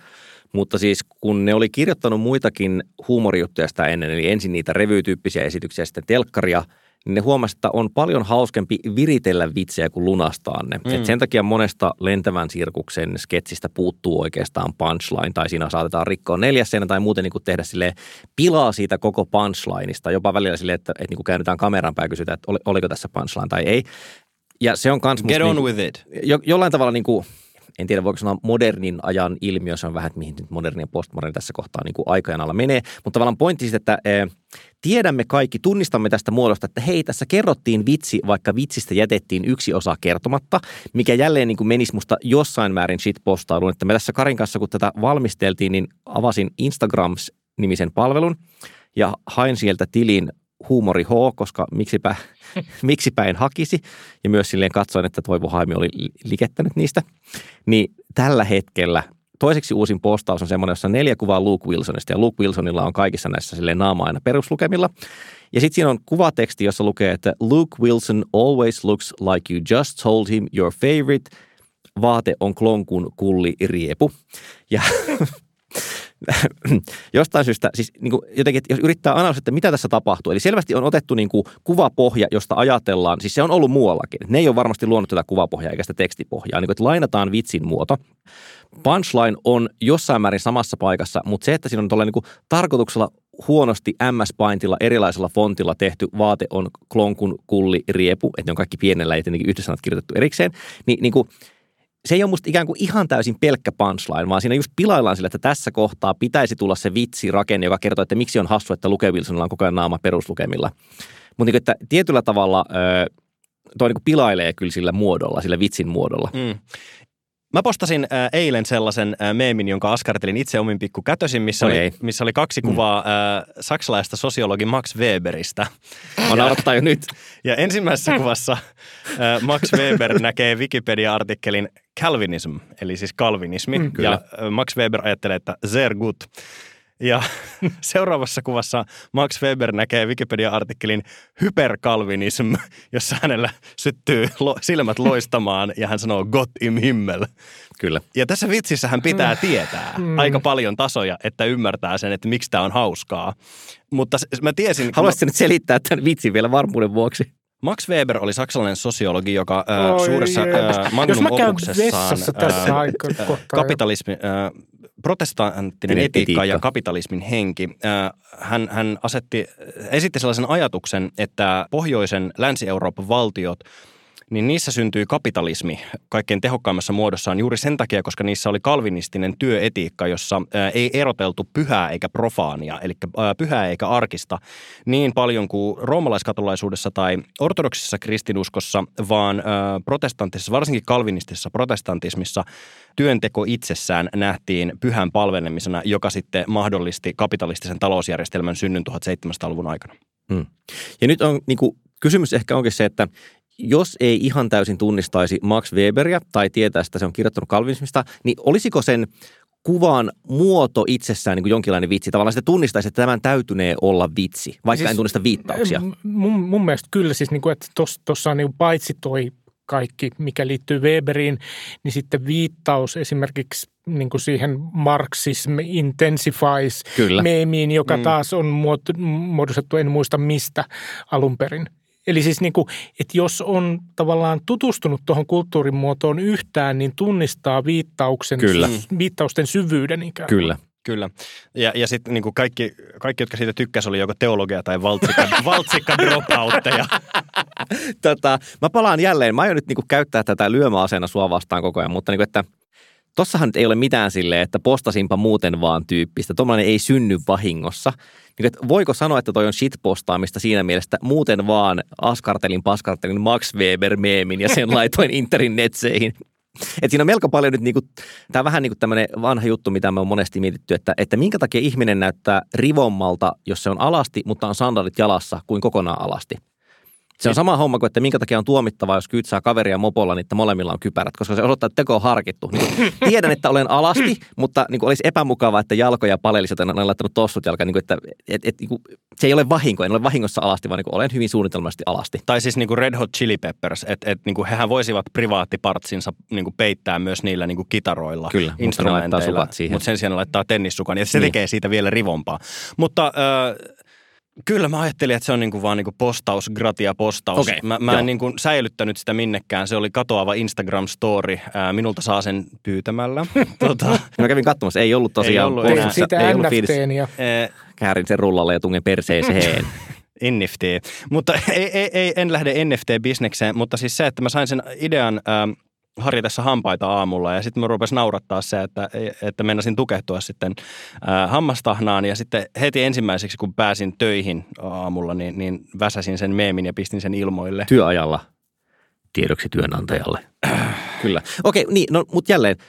mutta siis kun ne oli kirjoittanut muitakin huumorijuttuja sitä ennen, eli ensin niitä revyytyyppisiä esityksiä sitten telkkaria, niin ne huomasi, että on paljon hauskempi viritellä vitsejä kuin lunastaa ne. Mm. Et sen takia monesta lentävän sirkuksen sketsistä puuttuu oikeastaan punchline, tai siinä saatetaan rikkoa neljäs seinä tai muuten niin tehdä sille pilaa siitä koko punchlineista, jopa välillä sille, että, että niin kuin käännetään kameran päin ja kysytään, että oli- oliko tässä punchline tai ei. Ja se on kans Get on niinku- with it. jo, jollain tavalla niin kuin, en tiedä voiko sanoa modernin ajan ilmiö, se on vähän, että mihin nyt moderni ja postmoderni tässä kohtaa niin kuin aikajan alla menee, mutta tavallaan pointti siis, että e, tiedämme kaikki, tunnistamme tästä muodosta, että hei, tässä kerrottiin vitsi, vaikka vitsistä jätettiin yksi osa kertomatta, mikä jälleen niin kuin menisi musta jossain määrin shitpostailuun, että me tässä Karin kanssa, kun tätä valmisteltiin, niin avasin Instagrams-nimisen palvelun ja hain sieltä tilin huumori H, koska miksipä, miksipä en hakisi. Ja myös silleen katsoin, että Toivo Haimi oli li- likettänyt niistä. Niin tällä hetkellä toiseksi uusin postaus on semmoinen, jossa on neljä kuvaa Luke Wilsonista. Ja Luke Wilsonilla on kaikissa näissä silleen naama aina peruslukemilla. Ja sitten siinä on kuvateksti, jossa lukee, että Luke Wilson always looks like you just told him your favorite vaate on klonkun kulli riepu. Ja jostain syystä, siis niin kuin jotenkin, että jos yrittää analysoida, että mitä tässä tapahtuu. Eli selvästi on otettu niin kuin kuvapohja, josta ajatellaan, siis se on ollut muuallakin. Ne ei ole varmasti luonut tätä kuvapohjaa eikä sitä tekstipohjaa. Niin kuin, että lainataan vitsin muoto. Punchline on jossain määrin samassa paikassa, mutta se, että siinä on tuolla niin tarkoituksella huonosti MS-paintilla erilaisella fontilla tehty vaate on klonkun kulli riepu, että ne on kaikki pienellä ja tietenkin yhdessä kirjoitettu erikseen, niin, niin kuin, se ei ole musta ikään kuin ihan täysin pelkkä punchline, vaan siinä just pilaillaan sillä, että tässä kohtaa pitäisi tulla se vitsi rakenne, joka kertoo, että miksi on hassu, että Luke Wilsonilla on koko ajan naama peruslukemilla. Mutta niin että tietyllä tavalla ö, toi niin pilailee kyllä sillä muodolla, sillä vitsin muodolla. Mm. Mä postasin äh, eilen sellaisen äh, meemin, jonka askartelin itse omin pikku kätösin, missä, Oi oli, ei. missä oli kaksi kuvaa äh, saksalaista sosiologi Max Weberistä. Mä naurattaa jo nyt. Ja ensimmäisessä kuvassa äh, Max Weber näkee Wikipedia-artikkelin Calvinism, eli siis kalvinismi. Mm, kyllä. ja äh, Max Weber ajattelee, että sehr gut. Ja seuraavassa kuvassa Max Weber näkee Wikipedia-artikkelin hyperkalvinism, jossa hänellä syttyy lo- silmät loistamaan ja hän sanoo Gott im Himmel. Kyllä. Ja tässä vitsissä hän pitää tietää aika paljon tasoja, että ymmärtää sen, että miksi tämä on hauskaa. Mutta mä tiesin... Haluaisitko nyt selittää tämän vitsin vielä varmuuden vuoksi? Max Weber oli saksalainen sosiologi, joka äh, Oi suuressa äh, Jos magnum mä käyn vessassa tässä äh, äh, kapitalismi, äh, protestanttinen etiikka, etiikka ja kapitalismin henki. Hän, hän asetti, esitti sellaisen ajatuksen, että pohjoisen Länsi-Euroopan valtiot – niin niissä syntyi kapitalismi kaikkein tehokkaimmassa muodossaan juuri sen takia, koska niissä oli kalvinistinen työetiikka, jossa ei eroteltu pyhää eikä profaania, eli pyhää eikä arkista niin paljon kuin roomalaiskatolaisuudessa tai ortodoksisessa kristinuskossa, vaan protestanttisessa, varsinkin kalvinistisessa protestantismissa työnteko itsessään nähtiin pyhän palvelemisena, joka sitten mahdollisti kapitalistisen talousjärjestelmän synnyn 1700-luvun aikana. Hmm. Ja nyt on niin kuin, kysymys ehkä onkin se, että jos ei ihan täysin tunnistaisi Max Weberia tai tietää, että se on kirjoittanut kalvinismista, niin olisiko sen kuvan muoto itsessään niin kuin jonkinlainen vitsi? Tavallaan sitä tunnistaisi, että tämän täytynee olla vitsi, vaikka siis, en tunnista viittauksia. Mun, mun mielestä kyllä siis, niin kuin, että tuossa on niin paitsi toi kaikki, mikä liittyy Weberiin, niin sitten viittaus esimerkiksi niin kuin siihen Marxism intensifies Kyllä. meemiin, joka mm. taas on muodostettu, en muista mistä alun perin. Eli siis niin kuin, että jos on tavallaan tutustunut tuohon kulttuurimuotoon yhtään, niin tunnistaa viittauksen, Kyllä. viittausten syvyyden ikään kuin. Kyllä. Kyllä. Ja, ja sitten niin kaikki, kaikki, jotka siitä tykkäsivät, oli joko teologia tai valtsikka, valtsikka dropoutteja. tota, mä palaan jälleen. Mä aion nyt niin käyttää tätä lyömäaseena sua vastaan koko ajan, mutta niin kuin, että – tossahan nyt ei ole mitään silleen, että postasinpa muuten vaan tyyppistä. Tuommoinen ei synny vahingossa. Niin, että voiko sanoa, että toi on shitpostaamista siinä mielessä, että muuten vaan askartelin paskartelin Max Weber-meemin ja sen laitoin internetseihin. Et siinä on melko paljon nyt, niinku, tämä vähän niin kuin tämmöinen vanha juttu, mitä me on monesti mietitty, että, että minkä takia ihminen näyttää rivommalta, jos se on alasti, mutta on sandalit jalassa, kuin kokonaan alasti. Se on sama homma kuin, että minkä takia on tuomittavaa, jos kyytsää kaveria mopolla, niin että molemmilla on kypärät, koska se osoittaa, että teko on harkittu. Niin tiedän, että olen alasti, mutta niin kuin olisi epämukavaa, että jalkoja palelisi, joten olen laittanut tossut jalkaan. Niin kuin, että et, et, niin kuin, se ei ole vahinko, en ole vahingossa alasti, vaan niin kuin, olen hyvin suunnitelmallisesti alasti. Tai siis niin kuin Red Hot Chili Peppers, että et, niin kuin hehän voisivat privaattipartsinsa niin kuin peittää myös niillä niin kuin kitaroilla, Kyllä, instrumenteilla, mutta, mutta sen sijaan laittaa tennissukan, ja se niin. tekee siitä vielä rivompaa. Mutta... Äh, Kyllä mä ajattelin, että se on niinku vaan niinku postaus, gratia postaus. Okay, mä, mä en niinku säilyttänyt sitä minnekään. Se oli katoava Instagram-story. Ää, minulta saa sen pyytämällä. tota, mä kävin katsomassa. Ei ollut tosiaan. Ei ollut enää. Sitä ei NFTn ja... Käärin sen rullalle ja tungen perseeseen. NFT. Mutta ei, ei, ei, en lähde NFT-bisnekseen, mutta siis se, että mä sain sen idean ähm, harjatessa hampaita aamulla ja sitten mä rupesin naurattaa se, että, että meinasin tukehtua sitten äh, hammastahnaan ja sitten heti ensimmäiseksi, kun pääsin töihin aamulla, niin, niin väsäsin sen meemin ja pistin sen ilmoille. Työajalla tiedoksi työnantajalle. Kyllä. Okei, niin, no, mutta jälleen –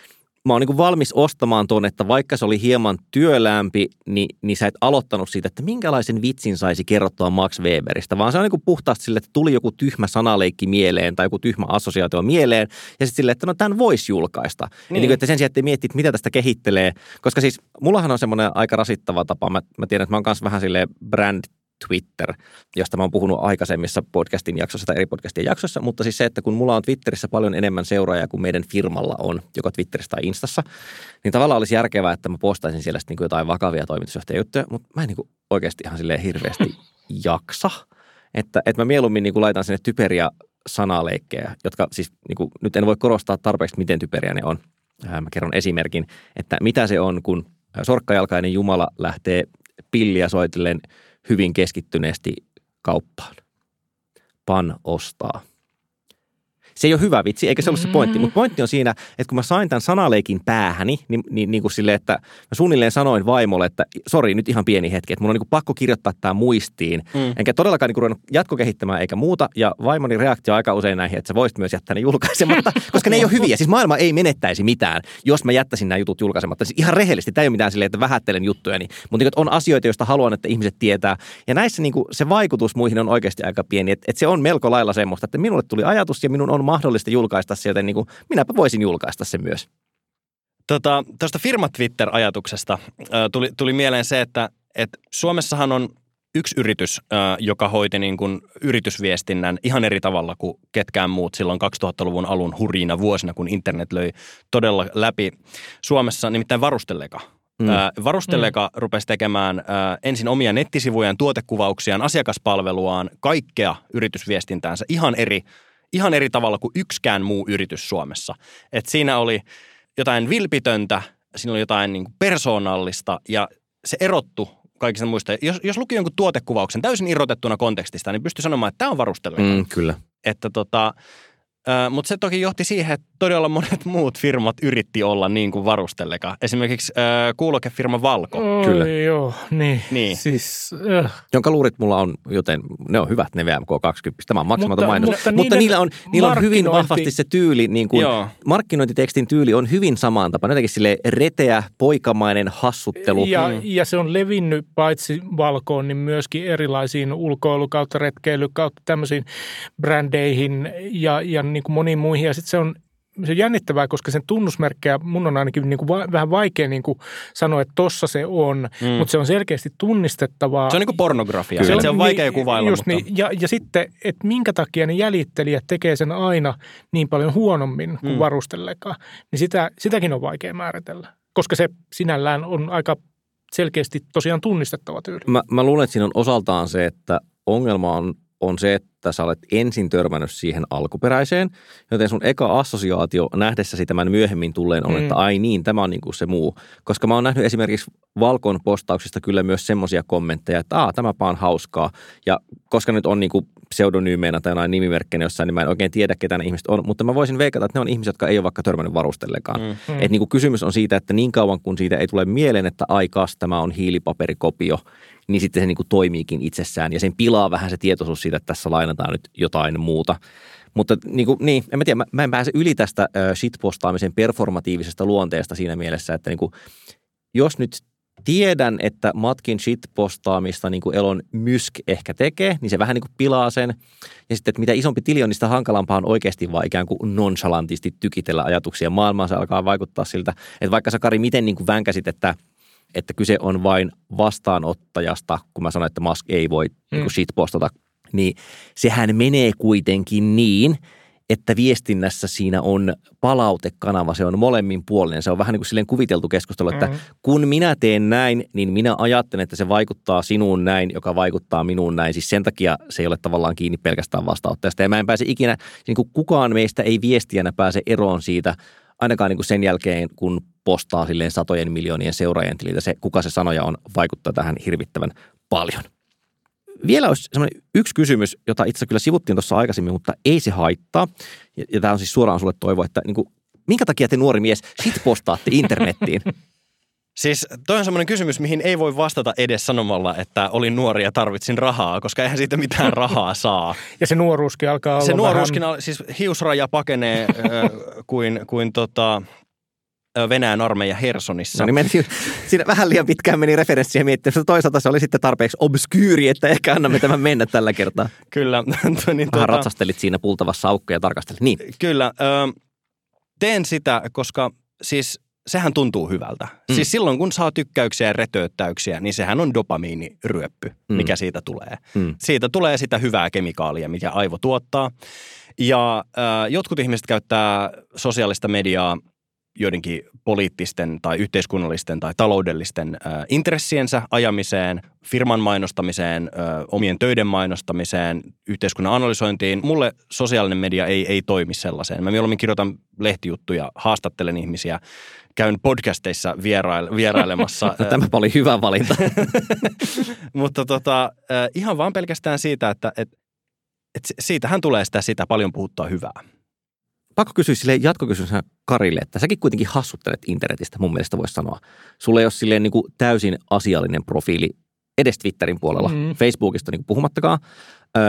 mä oon niin valmis ostamaan tuon, että vaikka se oli hieman työlämpi, niin, niin sä et aloittanut siitä, että minkälaisen vitsin saisi kerrottua Max Weberistä, vaan se on niin puhtaasti sille, että tuli joku tyhmä sanaleikki mieleen tai joku tyhmä assosiaatio mieleen, ja sitten silleen, että no tämän voisi julkaista. Niin. Ja niin että sen sijaan, että miettii, että mitä tästä kehittelee, koska siis mullahan on semmoinen aika rasittava tapa, mä, mä tiedän, että mä oon kanssa vähän silleen brand Twitter, josta mä oon puhunut aikaisemmissa podcastin jaksoissa tai eri podcastien jaksoissa, mutta siis se, että kun mulla on Twitterissä paljon enemmän seuraajia kuin meidän firmalla on, joko Twitterissä tai Instassa, niin tavallaan olisi järkevää, että mä postaisin siellä niin jotain vakavia toimitusjohtajajuttuja, mutta mä en niin kuin oikeasti ihan silleen hirveästi jaksa. Että, että mä mieluummin niin kuin laitan sinne typeriä sanaleikkejä, jotka siis niin kuin, nyt en voi korostaa tarpeeksi, miten typeriä ne on. Mä kerron esimerkin, että mitä se on, kun sorkkajalkainen Jumala lähtee pilliä soitellen – hyvin keskittyneesti kauppaan. Pan ostaa se ei ole hyvä vitsi, eikä se ollut se pointti. Mm. Mutta pointti on siinä, että kun mä sain tämän sanaleikin päähäni, niin, niin, niin kuin sille, että mä suunnilleen sanoin vaimolle, että sori, nyt ihan pieni hetki, että mun on niin kuin pakko kirjoittaa tämä muistiin. Mm. Enkä todellakaan niin kuin ruvennut jatkokehittämään eikä muuta. Ja vaimoni reaktio aika usein näihin, että sä voisit myös jättää ne julkaisematta, koska ne ei ole hyviä. Siis maailma ei menettäisi mitään, jos mä jättäisin nämä jutut julkaisematta. Siis ihan rehellisesti, tämä ei ole mitään silleen, että vähättelen juttuja. Niin, mutta niin, on asioita, joista haluan, että ihmiset tietää. Ja näissä niin kuin se vaikutus muihin on oikeasti aika pieni. Että, että se on melko lailla semmoista, että minulle tuli ajatus ja minun on mahdollista julkaista se, joten niin kuin minäpä voisin julkaista sen myös. Tota, tuosta firma Twitter-ajatuksesta tuli, tuli mieleen se, että et Suomessahan on yksi yritys, joka hoiti niin kuin yritysviestinnän ihan eri tavalla kuin ketkään muut silloin 2000-luvun alun hurjina vuosina, kun internet löi todella läpi Suomessa, nimittäin Varustelega. Mm. Varustelega mm. rupesi tekemään ensin omia nettisivujaan, tuotekuvauksiaan, asiakaspalveluaan, kaikkea yritysviestintäänsä ihan eri ihan eri tavalla kuin yksikään muu yritys Suomessa. Et siinä oli jotain vilpitöntä siinä oli jotain niin persoonallista ja se erottu kaikista muista. Jos, jos luki jonkun tuotekuvauksen täysin irrotettuna kontekstista, niin pystyi sanomaan, että tämä on varustelu. Mm, kyllä. Että tota, mutta se toki johti siihen, että todella monet muut firmat yritti olla niin kuin varustelleka. Esimerkiksi äh, kuulokefirma Valko. Oi, Kyllä. Joo, niin. Niin. Siis, äh. Jonka luurit mulla on, joten ne on hyvät ne VMK20. Tämä on maksamaton Mutta- mainos. mutta Mutta, niiden niillä on, niillä on hyvin markkinointi- vahvasti se tyyli, niin kuin Joo. markkinointitekstin tyyli on hyvin samaan tapaan. Jotenkin sille reteä, poikamainen hassuttelu. Ja, Mm. ja se on levinnyt paitsi valkoon, niin myöskin erilaisiin ulkoilu kautta retkeily kautta tämmöisiin brändeihin ja, ja niin kuin moniin muihin. Ja sitten se on, se on jännittävää, koska sen tunnusmerkkejä mun on ainakin niin kuin va, vähän vaikea niin kuin sanoa, että tossa se on, Mm. mutta se on selkeästi tunnistettavaa. Se on niin kuin pornografia. Kyllä. Se on vaikea niin, kuvailla, just mutta... Niin, ja, ja sitten, että minkä takia ne jäljittelijät tekee sen aina niin paljon huonommin kuin mm. varustellekaan, niin sitä, sitäkin on vaikea määritellä, koska se sinällään on aika selkeästi tosiaan tunnistettava tyyli. Mä, mä luulen, että siinä on osaltaan se, että ongelma on, on se, että sä olet ensin törmännyt siihen alkuperäiseen, joten sun eka assosiaatio nähdessäsi tämän myöhemmin tulleen on, Mm. että ai niin, tämä on niin kuin se muu. Koska mä oon nähnyt esimerkiksi Valkon postauksista kyllä myös semmoisia kommentteja, että Aa, tämäpä on hauskaa. Ja koska nyt on niin kuin pseudonyymeina tai jonain nimimerkkeinä jossain, niin mä en oikein tiedä, ketä ne ihmiset on. Mutta mä voisin veikata, että ne on ihmiset, jotka ei ole vaikka törmännyt varustellekaan. Mm. Mm. Et niin kuin kysymys on siitä, että niin kauan kun siitä ei tule mieleen, että ai kas, tämä on hiilipaperikopio, niin sitten se niin kuin toimiikin itsessään. Ja sen pilaa vähän se tietoisuus siitä, että tässä lainataan nyt jotain muuta. Mutta niin, kuin, niin en mä tiedä, mä, mä en pääse yli tästä äh, shitpostaamisen performatiivisesta luonteesta siinä mielessä, että niin kuin, jos nyt tiedän, että matkin shitpostaamista niin kuin Elon Musk ehkä tekee, niin se vähän niin kuin pilaa sen. Ja sitten, että mitä isompi tili on, niin sitä hankalampaa on oikeasti vaan ikään kuin nonchalantisti tykitellä ajatuksia. Maailmaan se alkaa vaikuttaa siltä, että vaikka sä Kari miten niin kuin vänkäsit, että, että kyse on vain vastaanottajasta, kun mä sanoin, että Musk ei voi niin kuin shitpostata, niin sehän menee kuitenkin niin, että viestinnässä siinä on palautekanava, se on molemmin puolinen. Se on vähän niin kuin silleen kuviteltu keskustelu, että Mm. kun minä teen näin, niin minä ajattelen, että se vaikuttaa sinuun näin, joka vaikuttaa minuun näin. Siis sen takia se ei ole tavallaan kiinni pelkästään vastaanottajasta. Ja mä en pääse ikinä, niin kuin kukaan meistä ei viestijänä pääse eroon siitä, ainakaan niin kuin sen jälkeen, kun postaa silleen satojen miljoonien seuraajien tililtä, se kuka se sanoja on, vaikuttaa tähän hirvittävän paljon. Vielä olisi semmoinen yksi kysymys, jota itse kyllä sivuttiin tuossa aikaisemmin, mutta ei se haittaa. Ja, ja tämä on siis suoraan sulle toivo, että niin kuin, minkä takia te nuori mies shitpostaatte internettiin? Siis toi on semmoinen kysymys, mihin ei voi vastata edes sanomalla, että olin nuori ja tarvitsin rahaa, koska eihän siitä mitään rahaa saa. Ja se nuoruuskin alkaa olla Se nuoruuskin, vähän, al- siis hiusraja pakenee äh, kuin, kuin tota, Venäjän armeija Hersonissa. No niin, meni, siinä vähän liian pitkään meni referenssiä miettiä, mutta toisaalta se oli sitten tarpeeksi obskyyri, että ehkä annamme tämän mennä tällä kertaa. Kyllä. niin, tota, ratsastelit siinä pultavassa aukkoja ja tarkastelit. Niin, Kyllä. Ö, teen sitä, koska siis sehän tuntuu hyvältä. Mm. Siis silloin, kun saa tykkäyksiä ja retöyttäyksiä, niin sehän on dopamiiniryöppy, Mm. mm. mikä siitä tulee. mm. Siitä tulee sitä hyvää kemikaalia, mikä aivo tuottaa. Ja äh, jotkut ihmiset käyttää sosiaalista mediaa joidenkin poliittisten tai yhteiskunnallisten tai taloudellisten äh, intressiensä ajamiseen, firman mainostamiseen, äh, omien töiden mainostamiseen, yhteiskunnan analysointiin. Mulle sosiaalinen media ei, ei toimi sellaiseen. Mä mieluummin kirjoitan lehtijuttuja, haastattelen ihmisiä, käyn podcasteissa vierail, vierailemassa. No, tämäpä oli hyvä valinta. Mutta tota, äh, ihan vaan pelkästään siitä, että et, et si- siitähän tulee sitä, sitä paljon puhuttua hyvää. Pakko kysyä sille jatkokysymyksenä Karille, että säkin kuitenkin hassuttelet internetistä, mun mielestä voisi sanoa. Sulla ei ole silleen niin kuin täysin asiallinen profiili edes Twitterin puolella, mm. Facebookista niin kuin puhumattakaan. Ö,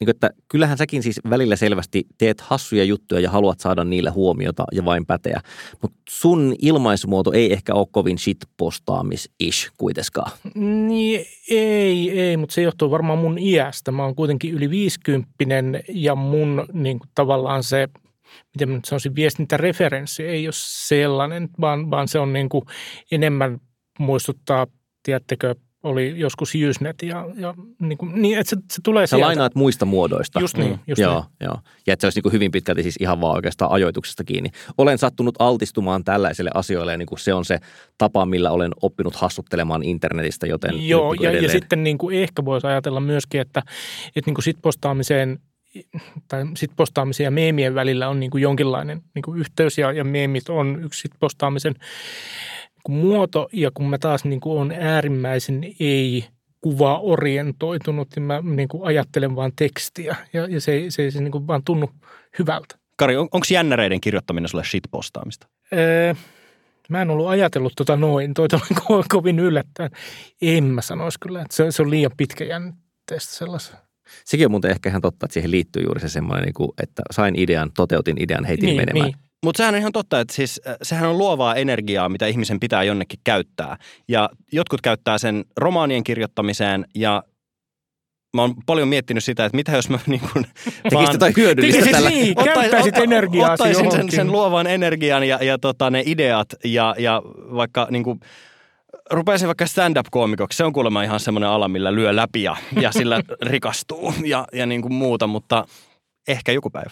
niin kuin, että kyllähän säkin siis välillä selvästi teet hassuja juttuja ja haluat saada niillä huomiota ja vain päteä. Mutta sun ilmaisumuoto ei ehkä ole kovin shitpostaamis-ish kuitenkaan. Niin, ei, ei, mutta se johtuu varmaan mun iästä. Mä oon kuitenkin yli 50 ja mun niin kuin, tavallaan se, miten mä nyt sanoisin, viestintäreferenssi ei ole sellainen, vaan, vaan se on niin kuin, enemmän muistuttaa, tiedättekö, oli joskus Usenet ja, ja niin, kuin, niin että se, se tulee Sä sieltä. lainaat muista muodoista. Just niin, just joo, niin. joo. Ja että se olisi niin kuin hyvin pitkälti siis ihan vaan oikeastaan ajoituksesta kiinni. Olen sattunut altistumaan tällaiselle asioille ja niin kuin se on se tapa, millä olen oppinut hassuttelemaan internetistä, joten Joo, niin ja, ja sitten niin kuin ehkä voisi ajatella myöskin, että, että niin kuin sit postaamiseen tai sit postaamisen ja meemien välillä on niin kuin jonkinlainen niin kuin yhteys ja, ja meemit on yksi sit postaamisen muoto ja kun mä taas niin kuin on äärimmäisen ei kuva orientoitunut, niin mä niin kuin ajattelen vaan tekstiä ja, ja se, se, se niin kuin vaan tunnu hyvältä. Kari, on, onko jännäreiden kirjoittaminen sulle shitpostaamista? Öö, mä en ollut ajatellut tota noin, toi ko- kovin yllättäen. En mä sanoisi kyllä, että se, se on liian pitkäjänteistä sellaisen. Sekin on muuten ehkä ihan totta, että siihen liittyy juuri se semmoinen, niin kuin, että sain idean, toteutin idean, heitin Niin, menemään. niin. Mutta sehän on ihan totta, että siis äh, sehän on luovaa energiaa, mitä ihmisen pitää jonnekin käyttää. Ja jotkut käyttää sen romaanien kirjoittamiseen ja mä oon paljon miettinyt sitä, että mitä jos mä niin kuin Tekisit jotain hyödyllistä Tekisit tällä. niin, Ottais- käyttäisit otta- energiaa Ottaisin sen, sen luovan energian ja, ja tota, ne ideat ja, ja vaikka niin kuin, rupeaisin vaikka stand-up-koomikoksi. Se on kuulemma ihan semmoinen ala, millä lyö läpi ja, ja sillä rikastuu ja, ja niin kuin muuta, mutta ehkä joku päivä.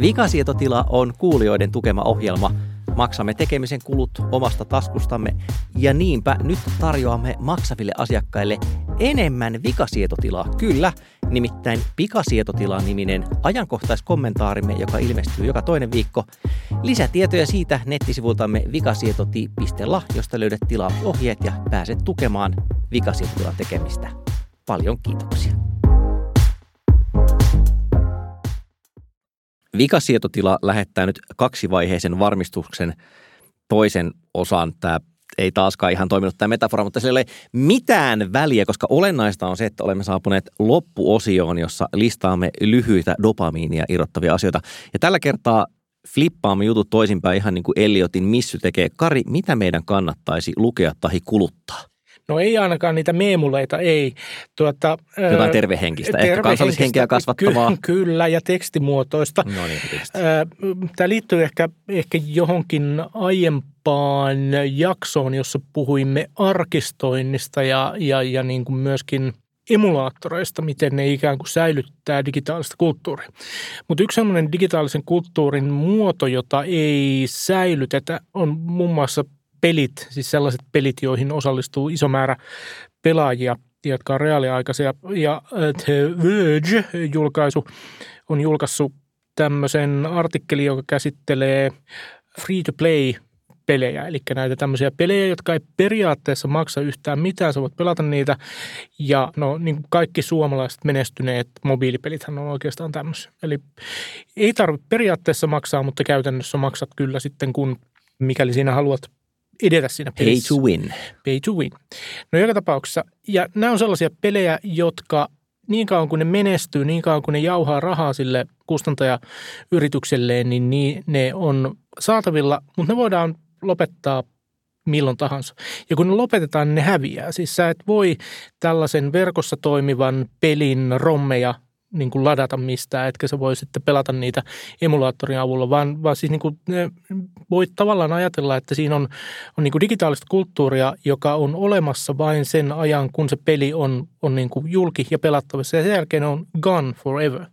Vikasietotila on kuulijoiden tukema ohjelma. Maksamme tekemisen kulut omasta taskustamme ja niinpä nyt tarjoamme maksaville asiakkaille enemmän vikasietotilaa. Kyllä, nimittäin Pikasietotila-niminen ajankohtaiskommentaarimme, joka ilmestyy joka toinen viikko. Lisätietoja siitä nettisivultamme vikasietoti.la, josta löydät tilausohjeet ja pääset tukemaan vikasietotilan tekemistä. Paljon kiitoksia. Vikasietotila lähettää nyt kaksivaiheisen varmistuksen toisen osan. Tämä ei taaskaan ihan toiminut tämä metafora, mutta sillä ei ole mitään väliä, koska olennaista on se, että olemme saapuneet loppuosioon, jossa listaamme lyhyitä dopamiinia irrottavia asioita. Ja tällä kertaa flippaamme jutut toisinpäin ihan niin kuin Elliotin Missy tekee. Kari, mitä meidän kannattaisi lukea tai kuluttaa? No ei ainakaan niitä meemuleita, ei. Tuota, Jotain tervehenkistä, ehkä kansallishenkeä kasvattavaa. Ky- kyllä, ja tekstimuotoista. No niin. Tämä liittyy ehkä, ehkä johonkin aiempaan jaksoon, jossa puhuimme arkistoinnista ja, ja, ja niin kuin myöskin emulaattoreista, miten ne ikään kuin säilyttää digitaalista kulttuuria. Mutta yksi sellainen digitaalisen kulttuurin muoto, jota ei säilytetä, on muun muassa pelit, siis sellaiset pelit, joihin osallistuu iso määrä pelaajia, jotka on reaaliaikaisia. Ja The Verge-julkaisu on julkaissut tämmöisen artikkelin, joka käsittelee free-to-play pelejä, eli näitä tämmöisiä pelejä, jotka ei periaatteessa maksa yhtään mitään, sä voit pelata niitä. Ja no niin kuin kaikki suomalaiset menestyneet mobiilipelithän on oikeastaan tämmöisiä. Eli ei tarvitse periaatteessa maksaa, mutta käytännössä maksat kyllä sitten, kun mikäli siinä haluat edetä siinä Pay pelissä. to win. Pay to win. No joka tapauksessa, ja nämä on sellaisia pelejä, jotka niin kauan kuin ne menestyy, niin kauan kuin ne jauhaa rahaa sille kustantajayritykselleen, niin, niin ne on saatavilla, mutta ne voidaan lopettaa milloin tahansa. Ja kun ne lopetetaan, ne häviää. Siis sä et voi tällaisen verkossa toimivan pelin rommeja niin kuin ladata mistään, etkä sä voi sitten pelata niitä emulaattorin avulla, vaan, vaan siis niin kuin ne voit tavallaan ajatella, että siinä on, on niin kuin digitaalista kulttuuria, joka on olemassa vain sen ajan, kun se peli on, on niin kuin julki ja pelattavissa, ja sen jälkeen on gone forever.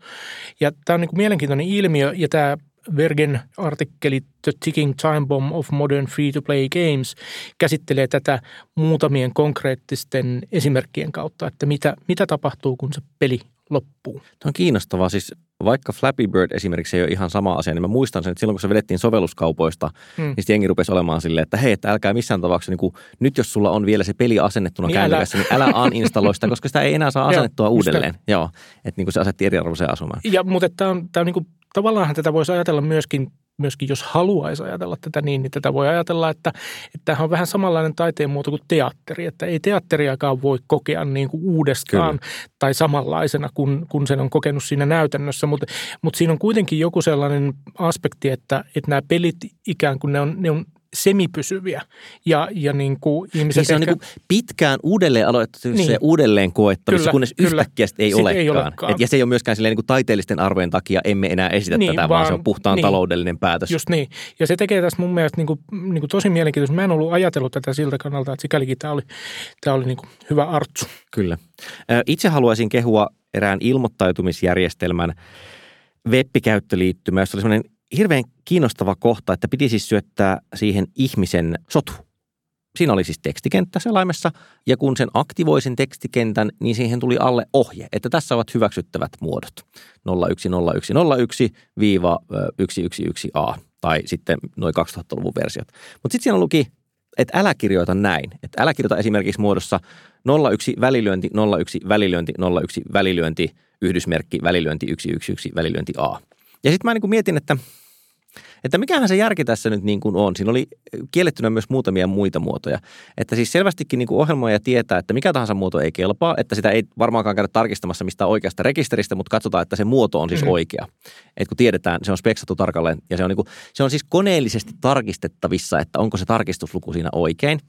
Ja tämä on niin kuin mielenkiintoinen ilmiö, ja tämä Vergen artikkeli The Ticking Time Bomb of Modern Free-to-Play Games käsittelee tätä muutamien konkreettisten esimerkkien kautta, että mitä, mitä tapahtuu, kun se peli loppuu. Tuo on kiinnostavaa. Siis vaikka Flappy Bird esimerkiksi ei ole ihan sama asia, niin mä muistan sen, että silloin kun se vedettiin sovelluskaupoista, Mm. niin sitten jengi rupesi olemaan silleen, että hei, että älkää missään tapauksessa, niin kuin, nyt jos sulla on vielä se peli asennettuna Niin niin älä. kännykässä, niin älä uninstalloi sitä, koska sitä ei enää saa Joo, asennettua just uudelleen. Joo, että niin kuin se asetti eriarvoiseen asumaan. Ja, mutta tämä on, tämä on niin kuin, tavallaan tätä voisi ajatella myöskin, myöskin, jos haluaisi ajatella tätä niin, niin tätä voi ajatella, että, että tämähän on vähän samanlainen taiteen muoto kuin teatteri, että ei teatteriakaan voi kokea niin kuin uudestaan Kyllä. tai samanlaisena, kun, kun sen on kokenut siinä näytännössä, mutta, mutta siinä on kuitenkin joku sellainen aspekti, että, että nämä pelit ikään kuin ne on, ne on semipysyviä ja, ja niin kuin ihmiset Niin se on ehkä, niin kuin pitkään uudelleen aloitettu Niin. ja uudelleen koettavissa, Kyllä, kunnes kyllä. yhtäkkiä ei Sit ei olekaan. olekaan. Et, ja se ei ole myöskään silleen niin kuin taiteellisten arvojen takia emme enää esitä Niin, tätä, vaan, vaan- se on puhtaan niin. taloudellinen päätös. Just niin. Ja se tekee tästä mun mielestä niin kuin, niin kuin tosi mielenkiintoista. Mä en ollut ajatellut tätä siltä kannalta, että sikälikin tämä oli, tämä oli niin kuin hyvä artsu. Kyllä. Itse haluaisin kehua erään ilmoittautumisjärjestelmän web-käyttöliittymä, jossa oli semmoinen hirveän kiinnostava kohta, että piti siis syöttää siihen ihmisen sotu. siinä oli siis tekstikenttä selaimessa, ja kun sen aktivoi sen tekstikentän, niin siihen tuli alle ohje, että tässä ovat hyväksyttävät muodot. 010101-111a tai sitten noin 2000-luvun versiot. Mutta sitten siinä luki, että älä kirjoita näin. Että älä kirjoita esimerkiksi muodossa 01 välilyönti, 01 välilyönti, 01 välilyönti, yhdysmerkki, välilyönti, 111, välilyönti A. Ja sitten mä niin mietin, että että mikähän se järki tässä nyt niin kuin on. Siinä oli kiellettynä myös muutamia muita muotoja. Että siis selvästikin niin kuin ohjelmoija tietää, että mikä tahansa muoto ei kelpaa, että sitä ei varmaankaan käydä tarkistamassa mistään oikeasta rekisteristä, mutta katsotaan, että se muoto on siis mm-hmm. oikea. Että kun tiedetään, se on speksattu tarkalleen ja se on, niin kuin, se on siis koneellisesti tarkistettavissa, että onko se tarkistusluku siinä oikein.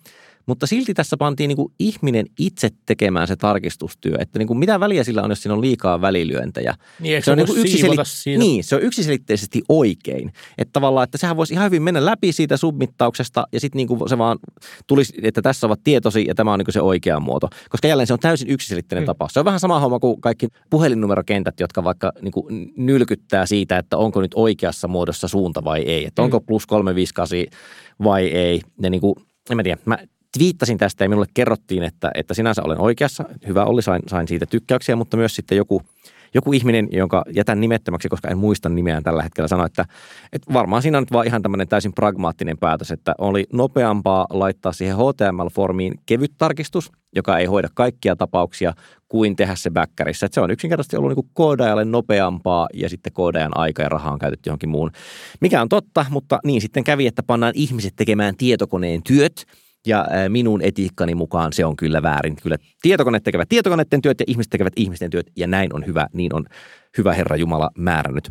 Mutta silti tässä pantiin niin kuin ihminen itse tekemään se tarkistustyö, että niin kuin mitä väliä sillä on, jos siinä on liikaa välilyöntejä. Niin, se, on niin, yksiselit- niin, se on yksiselitteisesti oikein. Että tavallaan, että sehän voisi ihan hyvin mennä läpi siitä submittauksesta ja sitten niin kuin se vaan tulisi, että tässä ovat tietosi ja tämä on niin kuin se oikea muoto. Koska jälleen se on täysin yksiselitteinen mm. tapaus. Se on vähän sama homma kuin kaikki puhelinnumerokentät, jotka vaikka niin kuin nylkyttää siitä, että onko nyt oikeassa muodossa suunta vai ei. Että onko mm. plus 358 vai ei. Ja niin kuin, en mä tiedä, mä twiittasin tästä ja minulle kerrottiin, että, että sinänsä olen oikeassa. Hyvä oli, sain, sain siitä tykkäyksiä, mutta myös sitten joku, joku ihminen, jonka jätän nimettömäksi, koska en muista nimeään tällä hetkellä, sanoi, että, että varmaan siinä on nyt vaan ihan tämmöinen täysin pragmaattinen päätös, että oli nopeampaa laittaa siihen HTML-formiin kevyt tarkistus, joka ei hoida kaikkia tapauksia, kuin tehdä se backerissa. Että se on yksinkertaisesti ollut niin koodaajalle nopeampaa ja sitten koodaajan aika ja rahaa on käytetty johonkin muun. Mikä on totta, mutta niin sitten kävi, että pannaan ihmiset tekemään tietokoneen työt – ja minun etiikkani mukaan se on kyllä väärin. Kyllä tietokoneet tekevät tietokoneiden työt ja ihmiset tekevät ihmisten työt ja näin on hyvä, niin on hyvä Herra Jumala määrännyt.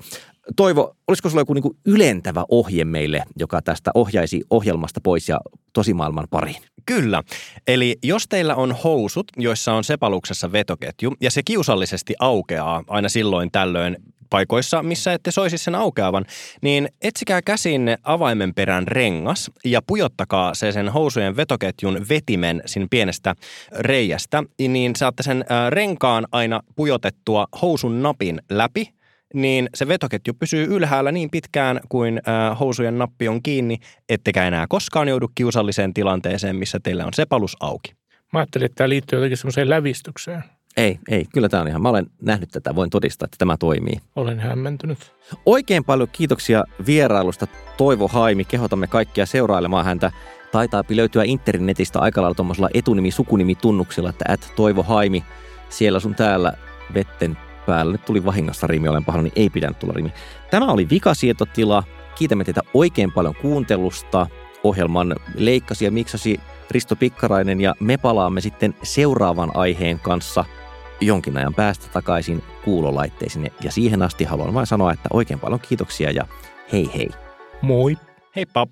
Toivo, olisiko sulla joku niin ylentävä ohje meille, joka tästä ohjaisi ohjelmasta pois ja tosimaailman pariin? Kyllä. Eli jos teillä on housut, joissa on sepaluksessa vetoketju, ja se kiusallisesti aukeaa aina silloin tällöin paikoissa, missä ette soisi sen aukeavan, niin etsikää käsin avaimen perään rengas ja pujottakaa se sen housujen vetoketjun vetimen sin pienestä reiästä, niin saatte sen renkaan aina pujotettua housun napin läpi, niin se vetoketju pysyy ylhäällä niin pitkään kuin housujen nappi on kiinni, ettekä enää koskaan joudu kiusalliseen tilanteeseen, missä teillä on sepalus auki. Mä ajattelin, että tämä liittyy jotenkin semmoiseen lävistykseen. Ei, ei. Kyllä tämä on ihan. Mä olen nähnyt tätä. Voin todistaa, että tämä toimii. Olen hämmentynyt. Oikein paljon kiitoksia vierailusta Toivo Haimi. Kehotamme kaikkia seurailemaan häntä. Taitaa löytyä internetistä aika lailla tuommoisella etunimi-sukunimi-tunnuksilla, että at Toivo Haimi. Siellä sun täällä vetten päällä. Nyt tuli vahingossa rimi, olen pahoillani, ei pidä tulla rimi. Tämä oli Vikasietotila. Kiitämme teitä oikein paljon kuuntelusta. Ohjelman leikkasi ja miksasi Risto Pikkarainen ja me palaamme sitten seuraavan aiheen kanssa – jonkin ajan päästä takaisin kuulolaitteisiin. Ja siihen asti haluan vain sanoa, että oikein paljon kiitoksia ja hei hei. Moi. Heippa.